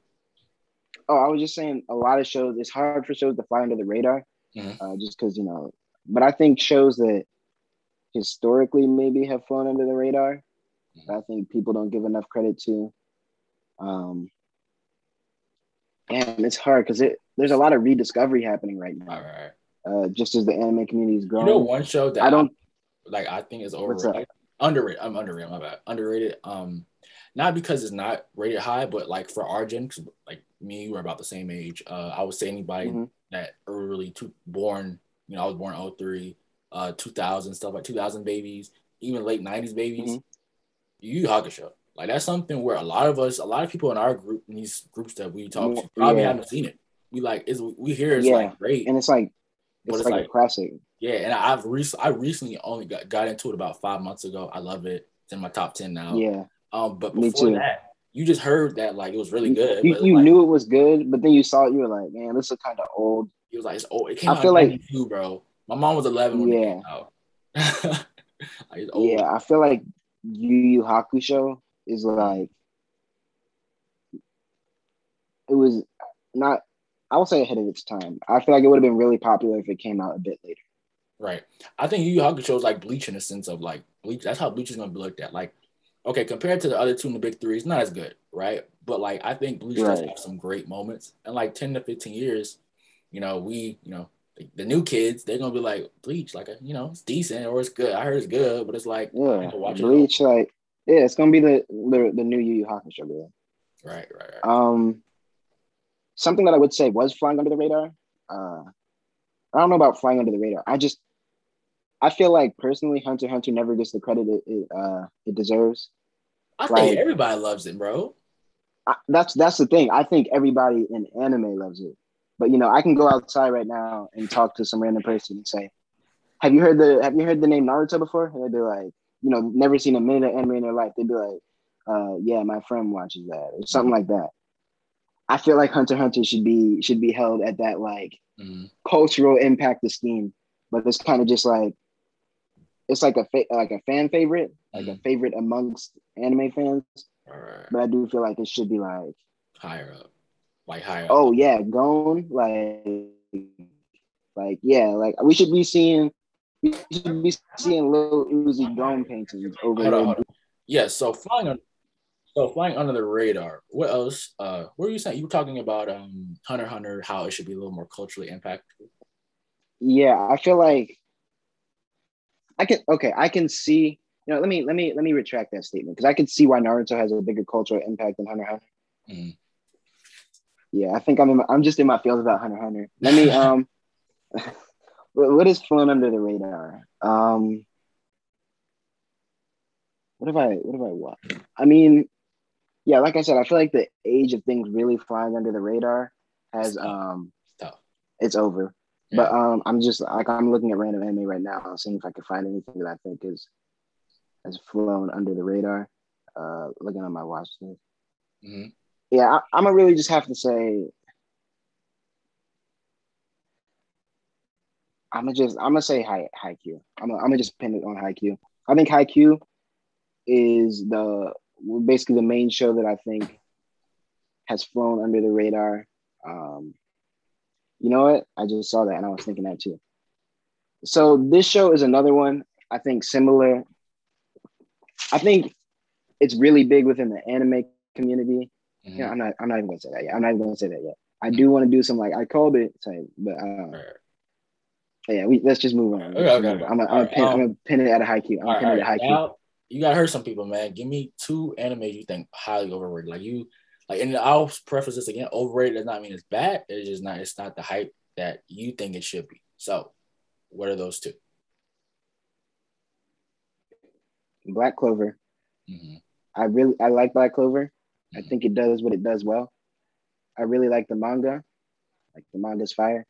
Oh, I was just saying a lot of shows. It's hard for shows to fly under the radar, Mhm. uh, just because you know. But I think shows that historically maybe have flown under the radar, I think people don't give enough credit to. Um, and it's hard because it there's a lot of rediscovery happening right now. right. Uh, just as the anime community is You growing. know, one show that I don't. like I think is overrated. Underrated. I'm underrated. My bad. Underrated. Um, not because it's not rated high, but like for our gen, like me, we're about the same age. Uh, I would say anybody Mhm. that early to born, you know, I was born 03, uh, 2000 stuff like 2000 babies, even late 90s babies. Mhm. Yu Hakusho. Like that's something where a lot of us, a lot of people in our group, in these groups that we talk to, probably Yeah. haven't seen it. We like is we hear it's Yeah. like great, And it's like it's, it's like, like- a classic. yeah, and I've recently I recently only got, got into it about five months ago. I love it. It's in my top ten now. Yeah, Um, but before that, you just heard that like it was really good. you, you like, knew it was good, but then you saw it. You were like, man, this is kind of old. It was like it's old. It came I out feel like- '92, bro. My mom was 11 when it Yeah. came out. like, old. Yeah, I feel like Yu Yu Hakusho is like it was not. I would say ahead of its time. I feel like it would have been really popular if it came out a bit later. Right. I think Yu Yu Hakusho is like Bleach in the sense of like Bleach. That's how Bleach is gonna be looked at. Like, okay, compared to the other two in the big three, it's not as good, right? But like, I think Bleach does have some great moments. And like ten to fifteen years, you know, we, you know, the, the new kids, they're gonna be like Bleach, like, a, you know, it's decent or it's good. I heard it's good, but it's like, Yeah, watch it Bleach, like yeah, it's gonna be the the, the new Yu Yu Hakusho. Bro. Right, right, right. Um, something that I would say was flying under the radar. Uh, I don't know about flying under the radar. I just I feel like personally, Hunter Hunter never gets the credit it it, uh, it deserves. I like- think everybody loves it, bro. I, that's that's the thing. I think everybody in anime loves it. But you know, I can go outside right now and talk to some random person and say, "Have you heard the Have you heard the name Naruto before?" And they'd be like, "You know, never seen a minute of anime in their life." They'd be like, uh, "Yeah, my friend watches that," or something like that. I feel like Hunter Hunter should be should be held at that like Mhm. cultural impact esteem, but it's kind of just like it's like a fa- like a fan favorite, like a Mhm. favorite amongst anime fans, Alright. but I do feel like it should be like, Higher up. Like higher oh up. yeah, Gone, like, like yeah, like we should be seeing, we should be seeing Lil Uzi Gon paintings over Hold on, there. hold on. Yeah, so flying on so flying under the radar. What else? Uh what were you saying? You were talking about um Hunter Hunter, how it should be a little more culturally impactful. Yeah, I feel like I can okay, I can see, you know, let me let me let me retract that statement because I can see why Naruto has a bigger cultural impact than Hunter Hunter. Mhm. Yeah, I think I'm in my, I'm just in my feels about Hunter Hunter. Let me um what is flown under the radar? Um what have I what have I watched? I mean, yeah, like I said, I feel like the age of things really flying under the radar has um It's tough. it's over. But um, I'm just like I'm looking at random anime right now, seeing if I can find anything that I think is has flown under the radar. Uh, looking at my watch list. Mhm. Yeah, I, I'm gonna really just have to say. I'm gonna just I'm gonna say high Haikyuu. I'm gonna, I'm gonna just pin it on Haikyuu. I think Haikyuu is the basically the main show that I think has flown under the radar. Um, you know what? I just saw that and I was thinking that too. So this show is another one I think similar. I think it's really big within the anime community. Mhm. Yeah, I'm not. I'm not even gonna say that yet. I'm not even gonna say that yet. I do want to do some like I called it, sorry, but uh, Right. yeah, we let's just move on. Okay, okay, okay. I'm gonna, I'm Alright, gonna pin, um, pin it at a Haikyuu. I'm gonna right, it at high. Now you gotta hurt some people, man. Give me two anime you think highly overrated. Like you, like, and I'll preface this again. Overrated does not mean it's bad. It's just not. It's not the hype that you think it should be. So, what are those 2 Black Clover. Mhm. I really I like Black Clover. I think it does what it does well. I really like the manga. Like the manga's fire.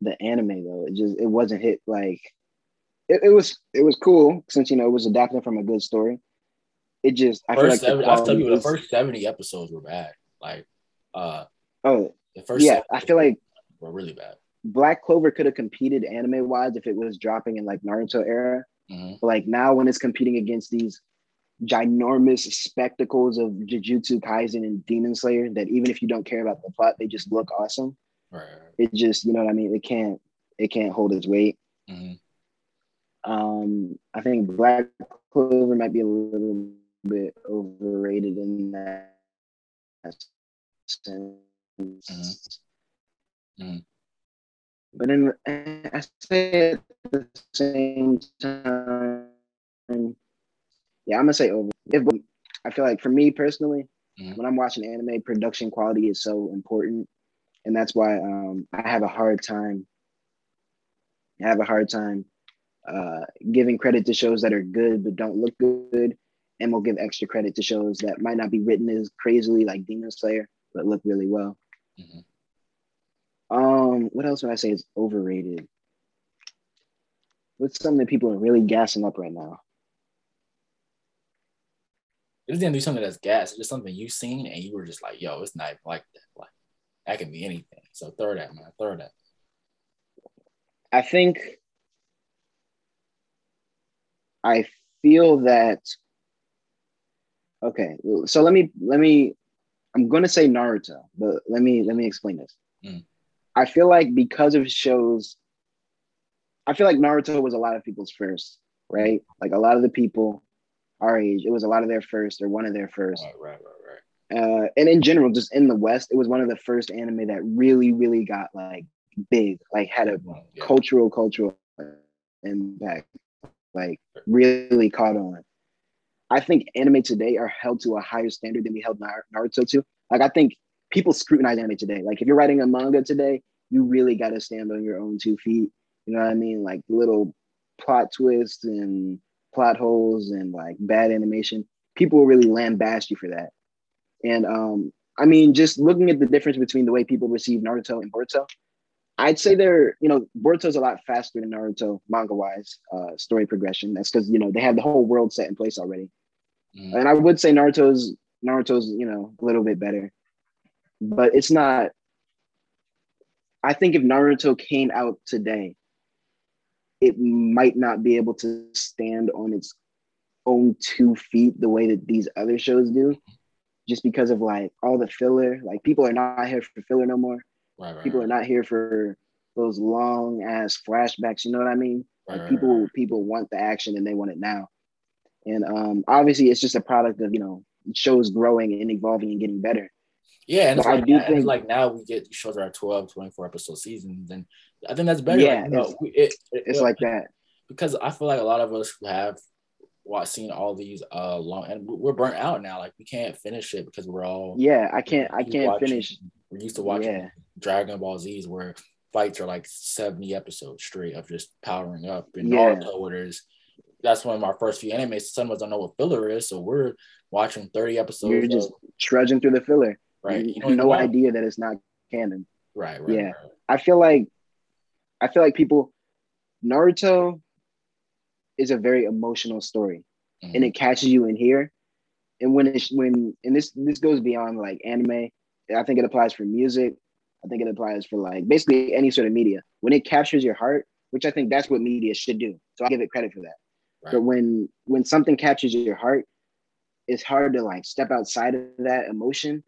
The anime though, it just it wasn't hit like it, it was it was cool since you know it was adapted from a good story. It just I feel like seven, I'll tell you, the first seventy episodes were bad. Like, uh, oh the first yeah, I feel like were really bad. Black Clover could have competed anime wise if it was dropping in like Naruto era. Mhm. But like now when it's competing against these ginormous spectacles of Jujutsu Kaisen and Demon Slayer that even if you don't care about the plot, they just look awesome. Right. It just, you know what I mean? It can't it can't hold its weight. Mhm. Um I think Black Clover might be a little bit overrated in that sense. Mhm. But in I say at the same time, yeah, I'm gonna say over. If I feel like for me personally, Mhm. when I'm watching anime, production quality is so important, and that's why um, I have a hard time. I have a hard time uh, giving credit to shows that are good but don't look good, and we'll give extra credit to shows that might not be written as crazily like Demon Slayer but look really well. Mhm. Um, what else would I say is overrated? What's something that people are really gassing up right now? It didn't do something that's gas. It's just something you've seen and you were just like, "Yo, it's not like that." Like, that can be anything. So throw that, man. Throw that. I think I feel that okay, so let me let me I'm gonna say Naruto, but let me let me explain this. Mm. I feel like because of shows, I feel like Naruto was a lot of people's first, right? Like a lot of the people our age, it was a lot of their first or one of their first. Right, right, right, right. uh, and in general, just in the West, it was one of the first anime that really, really got like big, like had a Yeah. cultural, cultural impact, like really caught on. I think anime today are held to a higher standard than we held Naruto to. Like, I think people scrutinize anime today. Like, if you're writing a manga today, you really got to stand on your own two feet. You know what I mean? Like little plot twists and plot holes and like bad animation. People will really lambaste you for that. And um, I mean, just looking at the difference between the way people receive Naruto and Boruto, I'd say they're, you know, Boruto's a lot faster than Naruto manga wise, uh, story progression. That's because, you know, they have the whole world set in place already. Mhm. And I would say Naruto's, Naruto's, you know, a little bit better, but it's not. I think if Naruto came out today, it might not be able to stand on its own two feet the way that these other shows do, just because of like all the filler. Like people are not here for filler no more. Right, right, People right. are not here for those long ass flashbacks. You know what I mean? Right, Like people people want the action and they want it now. And um, obviously, it's just a product of you know shows growing and evolving and getting better. Yeah, and it's, But I like, do think- like now we get shows that are 12, 24 episode seasons, and I think that's better. Yeah, like, you know, it's- we- it, it- It's it- like that. because I feel like a lot of us who have watched seen all these uh long and we're burnt out now. Like we can't finish it because we're all Yeah, I can't. I can't watching- finish. We're used to watching Yeah. Dragon Ball Z's where fights are like 70 episodes straight of just powering up. And Yeah. Naruto, where there's that's one of my first few animes. Some of us don't know what filler is, so we're watching 30 episodes. You're just of- trudging through the filler. right. You You no idea that it's not canon. Right, right. Yeah. right. I feel like I feel like people Naruto is a very emotional story Mhm. and it catches you in here. And when it's when and this this goes beyond like anime. I think it applies for music. I think it applies for like basically any sort of media. When it captures your heart, which I think that's what media should do. So I give it credit for that. Right. But when when something captures your heart, it's hard to like step outside of that emotion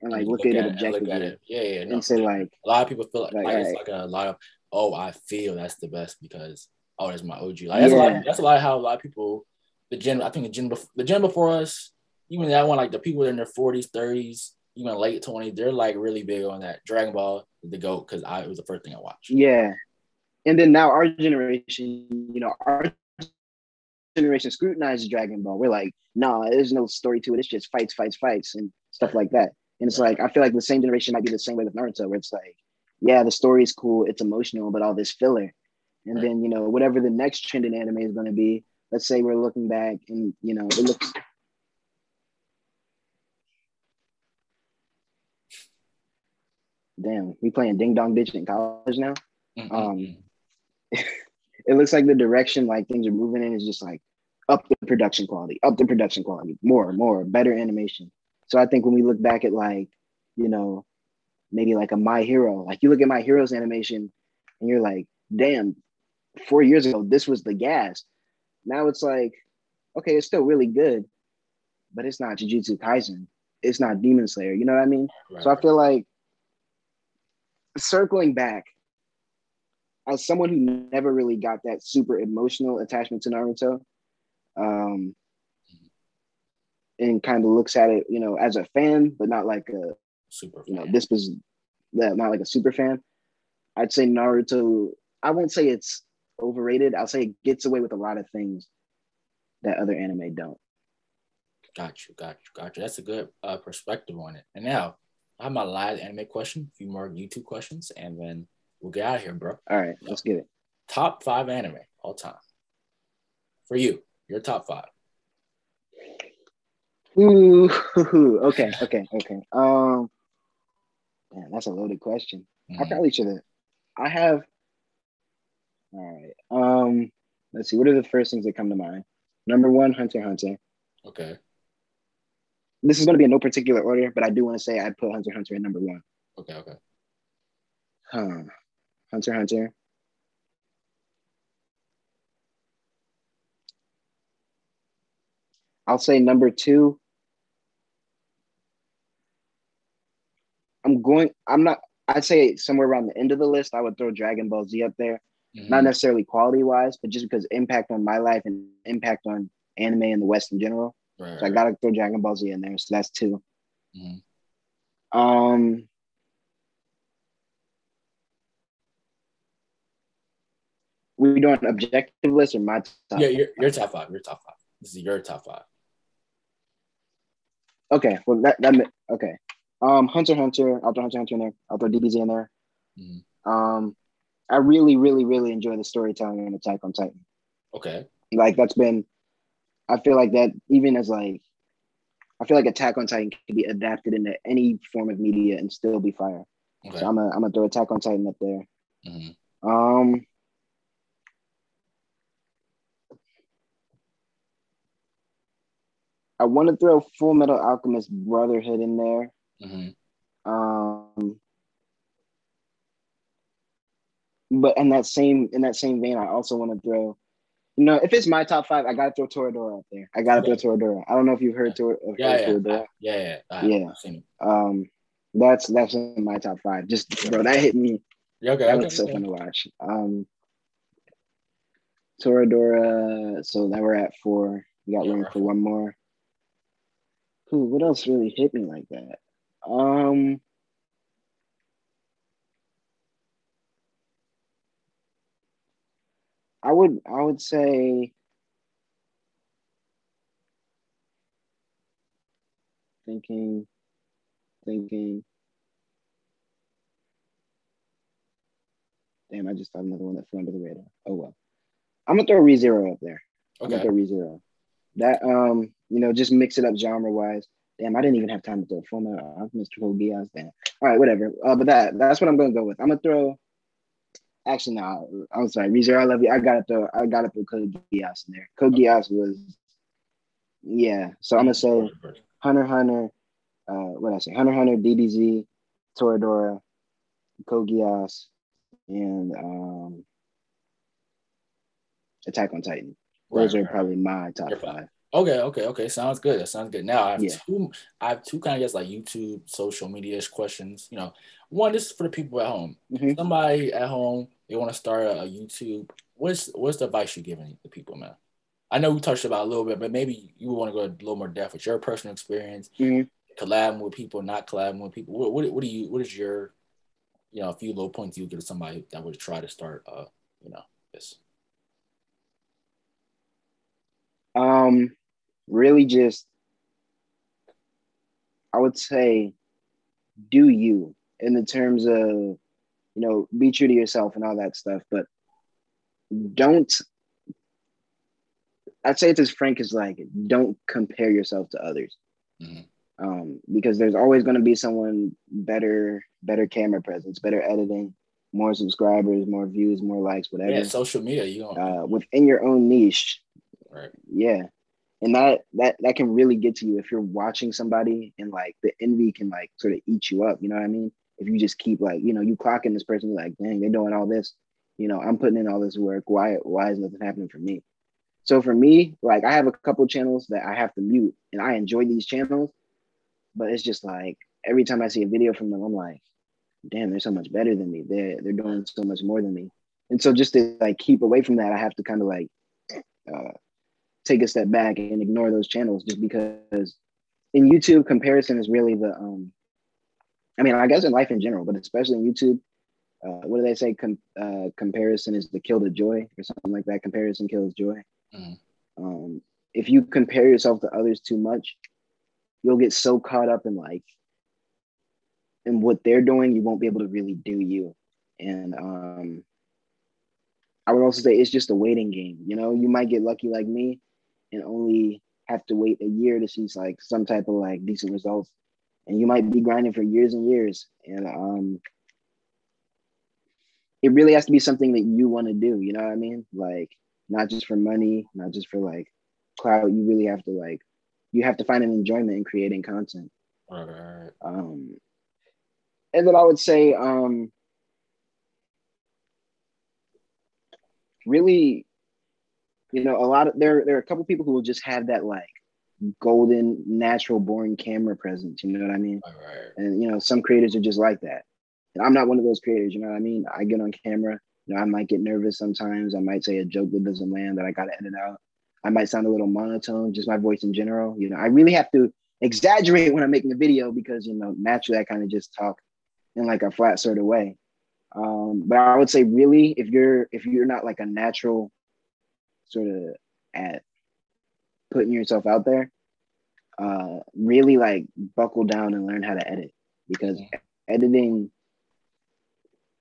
and like You look, at it objectively at it. Yeah, yeah. No, and say like, a lot of people feel like, Like, like, it's like a lot of oh I feel that's the best because oh that's my OG like that's a lot Yeah. that's a lot of how a lot of people the gen I think the gen bef- the gen before us even that one like the people that in their forties thirties even late twenties they're like really big on that Dragon Ball the goat because I it was the first thing I watched Yeah. And then now our generation, you know, our generation scrutinizes Dragon Ball. We're like, nah, there's no story to it. It's just fights, fights, fights, and stuff like that. And it's like, I feel like the same generation might be the same way with Naruto, where it's like, yeah, the story is cool, it's emotional, but all this filler. And then, you know, whatever the next trend in anime is going to be, let's say we're looking back and, you know, it looks. Damn, we playing Ding Dong Ditch in college now Mhm. Um, it looks like the direction like things are moving in is just like up the production quality, up the production quality, more, more, better animation. So I think when we look back at like, you know, maybe like a My Hero, like you look at My Hero's animation and you're like, damn, four years ago, this was the gas. Now it's like, okay, it's still really good, but it's not Jujutsu Kaisen. It's not Demon Slayer. You know what I mean? Right, So I feel like circling back, as someone who never really got that super emotional attachment to Naruto, um, and kind of looks at it, you know, as a fan, but not like a, super you know, this was that not like a super fan. I'd say Naruto. I won't say it's overrated. I'll say it gets away with a lot of things that other anime don't. Got you, got you, got you. That's a good uh, perspective on it. And now I have my live anime question, a few more YouTube questions, and then we'll get out of here, bro. All right, let's get it. Top five anime all time for you. Your top five. Ooh, okay, okay, okay. Um, man, that's a loaded question. I Mhm. probably should have. I have. All right. Um, let's see. What are the first things that come to mind? Number one, Hunter Hunter. Okay, This is going to be in no particular order, but I do want to say I put Hunter Hunter at number one. okay, okay. Huh. Hunter Hunter. I'll say number two. I'm going. I'm not. I'd say somewhere around the end of the list, I would throw Dragon Ball Z up there. Mhm. not necessarily quality wise, but just because impact on my life and impact on anime in the West in general. Right, So I gotta throw Dragon Ball Z in there. So that's two. Mhm. Um we doing objective list or my top? Yeah, your, your top five. Your top five. This is your top five. Okay, well that that okay. Um Hunter Hunter, I'll throw Hunter Hunter in there. I'll throw DBZ in there. Mhm. Um I really, really, really enjoy the storytelling in Attack on Titan. Okay. like that's been i feel like that even as like i feel like attack on titan can be adapted into any form of media and still be fire Okay. so i'm gonna I'm gonna throw attack on titan up there Mhm. um i want to throw full metal alchemist brotherhood in there Mhm. um but in that same in that same vein i also want to throw You know, if it's my top five, I gotta throw Toradora out there. I gotta Okay. throw Toradora. I don't know if you've heard, Tor- of Yeah, heard yeah, Toradora. yeah, yeah. I, Yeah. I've seen it. Um, that's that's in my top five. Just bro, that hit me. Yeah, okay, That okay. was so okay. fun to watch. Um, Toradora. So now we're at four. We got room for one more. Who? What else really hit me like that? Um. I would I would say thinking thinking Damn, I just thought another one that flew under the radar. Oh well. I'm gonna throw a ReZero up there. I'm Okay. gonna throw ReZero. That um, you know, just mix it up genre wise. Damn, I didn't even have time to throw a Full Metal. I've Mr. Hogias. Damn. All right, whatever. Uh, but that that's what I'm gonna go with. I'm gonna throw. Actually, no, I'm sorry, ReZero. I love you. I gotta throw. I gotta put Code Geass in there. Code Geass was. Yeah, so I'm gonna say Hunter Hunter. Uh, what did I say? Hunter Hunter, DBZ, Toradora, Code Geass, and um, Attack on Titan. Those Right, are right. probably my top five. Okay, okay, okay. Sounds good. That sounds good. Now I have Yeah. two. I have two kind of guess like YouTube, social media questions. You know, one this is for the people at home. Mhm. Somebody at home they want to start a, a YouTube. What's what's the advice you're giving the people, man? I know we touched about it a little bit, but maybe you want to go a little more depth with your personal experience, Mhm. collabing with people, not collabing with people. What what, what do you? What is your, you know, a few low points you give to somebody that would try to start, uh, you know, this. Um, really just I would say do you in the terms of you know, be true to yourself and all that stuff, but don't I'd say it's as frank as like don't compare yourself to others. Mhm. Um, because there's always going to be someone better, better camera presence, better editing, more subscribers, more views, more likes, whatever. Yeah, social media. You know, uh, within your own niche, right? yeah and that that that can really get to you if you're watching somebody and like the envy can like sort of eat you up you know what i mean? If you just keep like you know you clocking this person like dang they're doing all this. You know i'm putting in all this work. Why why is nothing happening for me? So for me like i have a couple channels that i have to mute and i enjoy these channels but it's just like every time i see a video from them i'm like damn they're so much better than me. They're they're doing so much more than me. And so just to like keep away from that i have to kind of like uh, take a step back and ignore those channels just because in YouTube comparison is really the um I mean I guess in life in general, but especially in YouTube, uh, what do they say? Com- uh, comparison is the kill to joy or something like that. Comparison kills joy. Mhm. Um, if you compare yourself to others too much, you'll get so caught up in like in what they're doing, you won't be able to really do you. And um, I would also say it's just a waiting game. You know, you might get lucky like me and only have to wait a year to see like some type of like decent results. And you might be grinding for years and years. And um it really has to be something that you want to do, you know what I mean? Like not just for money, not just for like clout. You really have to like you have to find an enjoyment in creating content. Right, right. Um and then I would say um really you know a lot of there there are a couple people who will just have that like golden natural born camera presence you know what i mean? Right. and you know some creators are just like that. And i'm not one of those creators you know what i mean? I get on camera you know i might get nervous sometimes. I might say a joke that doesn't land that i gotta edit out. I might sound a little monotone just my voice in general you know? I really have to exaggerate when i'm making a video because you know naturally i kind of just talk in like a flat sort of way. Um, but I would say really if you're if you're not like a natural sort of at putting yourself out there, uh, really like buckle down and learn how to edit because editing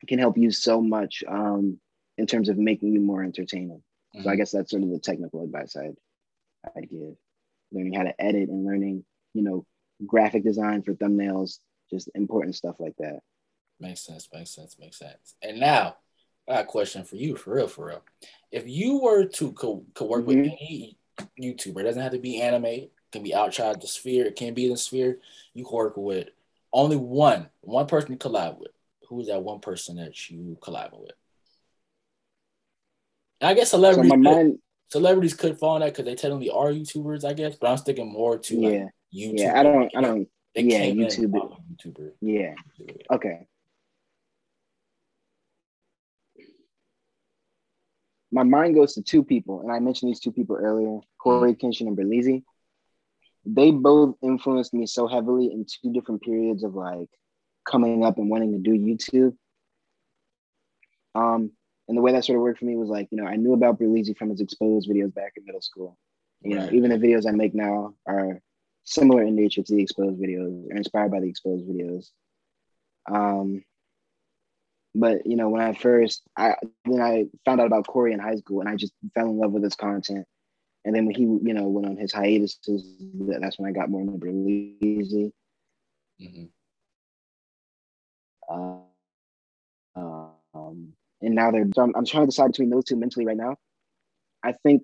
can help you so much um, in terms of making you more entertaining. So I Mhm. guess that's sort of the technical advice I'd I'd give. Learning how to edit and learning, you know, graphic design for thumbnails, just important stuff like that. Makes sense. Makes sense. Makes sense. And now, I got a question for you, for real, for real. If you were to co- co- work with Mhm. any YouTuber, it doesn't have to be anime, it can be outside the sphere, it can be in the sphere. You could work with only one, one person to collab with. Who is that one person that you collab with? And I guess So my mind, celebrities could fall in that because they technically are YouTubers, I guess. But I'm sticking more to Yeah. like YouTube. Yeah, I don't. I don't. They yeah, YouTube- YouTuber. Yeah. Okay. My mind goes to two people, and I mentioned these two people earlier, Cory Kenshin and Berleezy. They both influenced me so heavily in two different periods of like coming up and wanting to do YouTube. Um, and the way that sort of worked for me was like, you know, I knew about Berleezy from his exposed videos back in middle school. You know, even the videos I make now are similar in nature to the exposed videos, or inspired by the exposed videos. Um, but you know, when I first, I then I found out about Cory in high school, and I just fell in love with his content. And then when he, you know, went on his hiatuses, that's when I got more into Berleezy. Mhm. Uh, um, and now they're. So I'm, I'm trying to decide between those two mentally right now. I think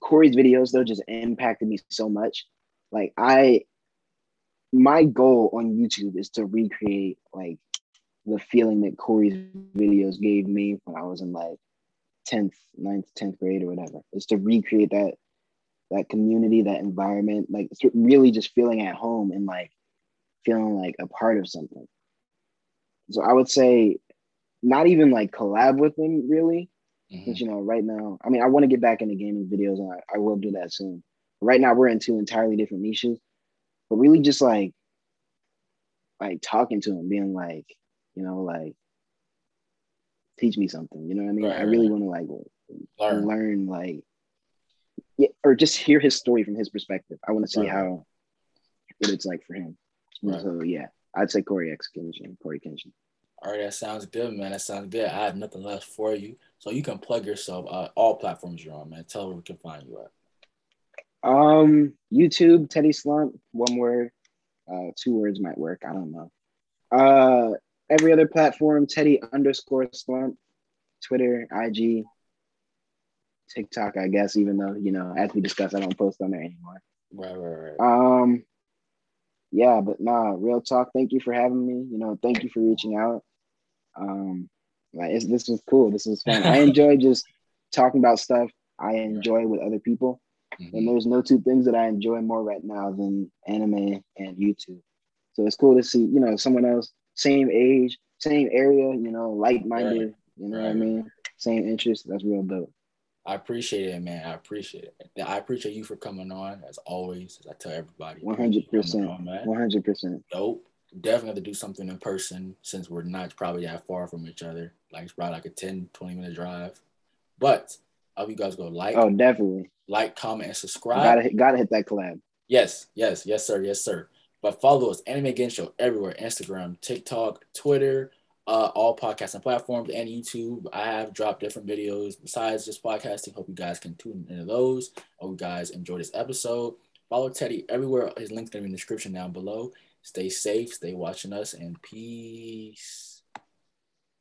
Cory's videos though just impacted me so much. Like I, my goal on YouTube is to recreate like the feeling that Cory's videos gave me when I was in like 10th, 9th, 10th grade or whatever. Is to recreate that that community, that environment, like really just feeling at home and like feeling like a part of something. So I would say not even like collab with them really. Mhm. Because you know, right now, I mean, I want to get back into gaming videos and I, I will do that soon. Right now, we're in two entirely different niches, but really just like, like talking to him, being like, you know, like, teach me something. You know what I mean? Right, I really right. want to like Learn. learn, like, yeah, or just hear his story from his perspective. I want to see Right. how what it's like for him. So yeah, I'd say Cory X Kenshin, Cory Kenshin. All right, that sounds good, man. That sounds good. I have nothing left for you, so you can plug yourself. Uh, all platforms you're on, man. Tell where we can find you at. Um, YouTube, Teddy Slump, one word, uh, two words might work. I don't know. Uh, every other platform, Teddy underscore Slump, Twitter, IG, TikTok, I guess. Even though you know, as we discussed, I don't post on there anymore. Right, right, right. Um, yeah, but nah, real talk. Thank you for having me. You know, thank you for reaching out. Um, like it's, this was cool. This was fun. I enjoy just talking about stuff I enjoy with other people. And Mhm. there's no two things that I enjoy more right now than anime and YouTube. So it's cool to see, you know, someone else, same age, same area, you know, like minded, you know what I mean? Same interest. That's real dope. I appreciate it, man. I appreciate it. I appreciate you for coming on, as always. As I tell everybody, 100%. On, man. 100%. Dope. Definitely have to do something in person since we're not probably that far from each other. Like it's probably like a 10, 20 minute drive. But I hope you guys go like, Oh, definitely. like, comment, and subscribe. Gotta, hit- gotta hit that collab. Yes, yes, yes, sir, yes, sir. But follow us, Anime Game Show, everywhere Instagram, TikTok, Twitter, uh, all podcasting platforms, and YouTube. I have dropped different videos besides just podcasting. Hope you guys can tune into those. Hope you guys enjoy this episode. Follow Teddy everywhere. His link's gonna be in the description down below. Stay safe, stay watching us, and peace.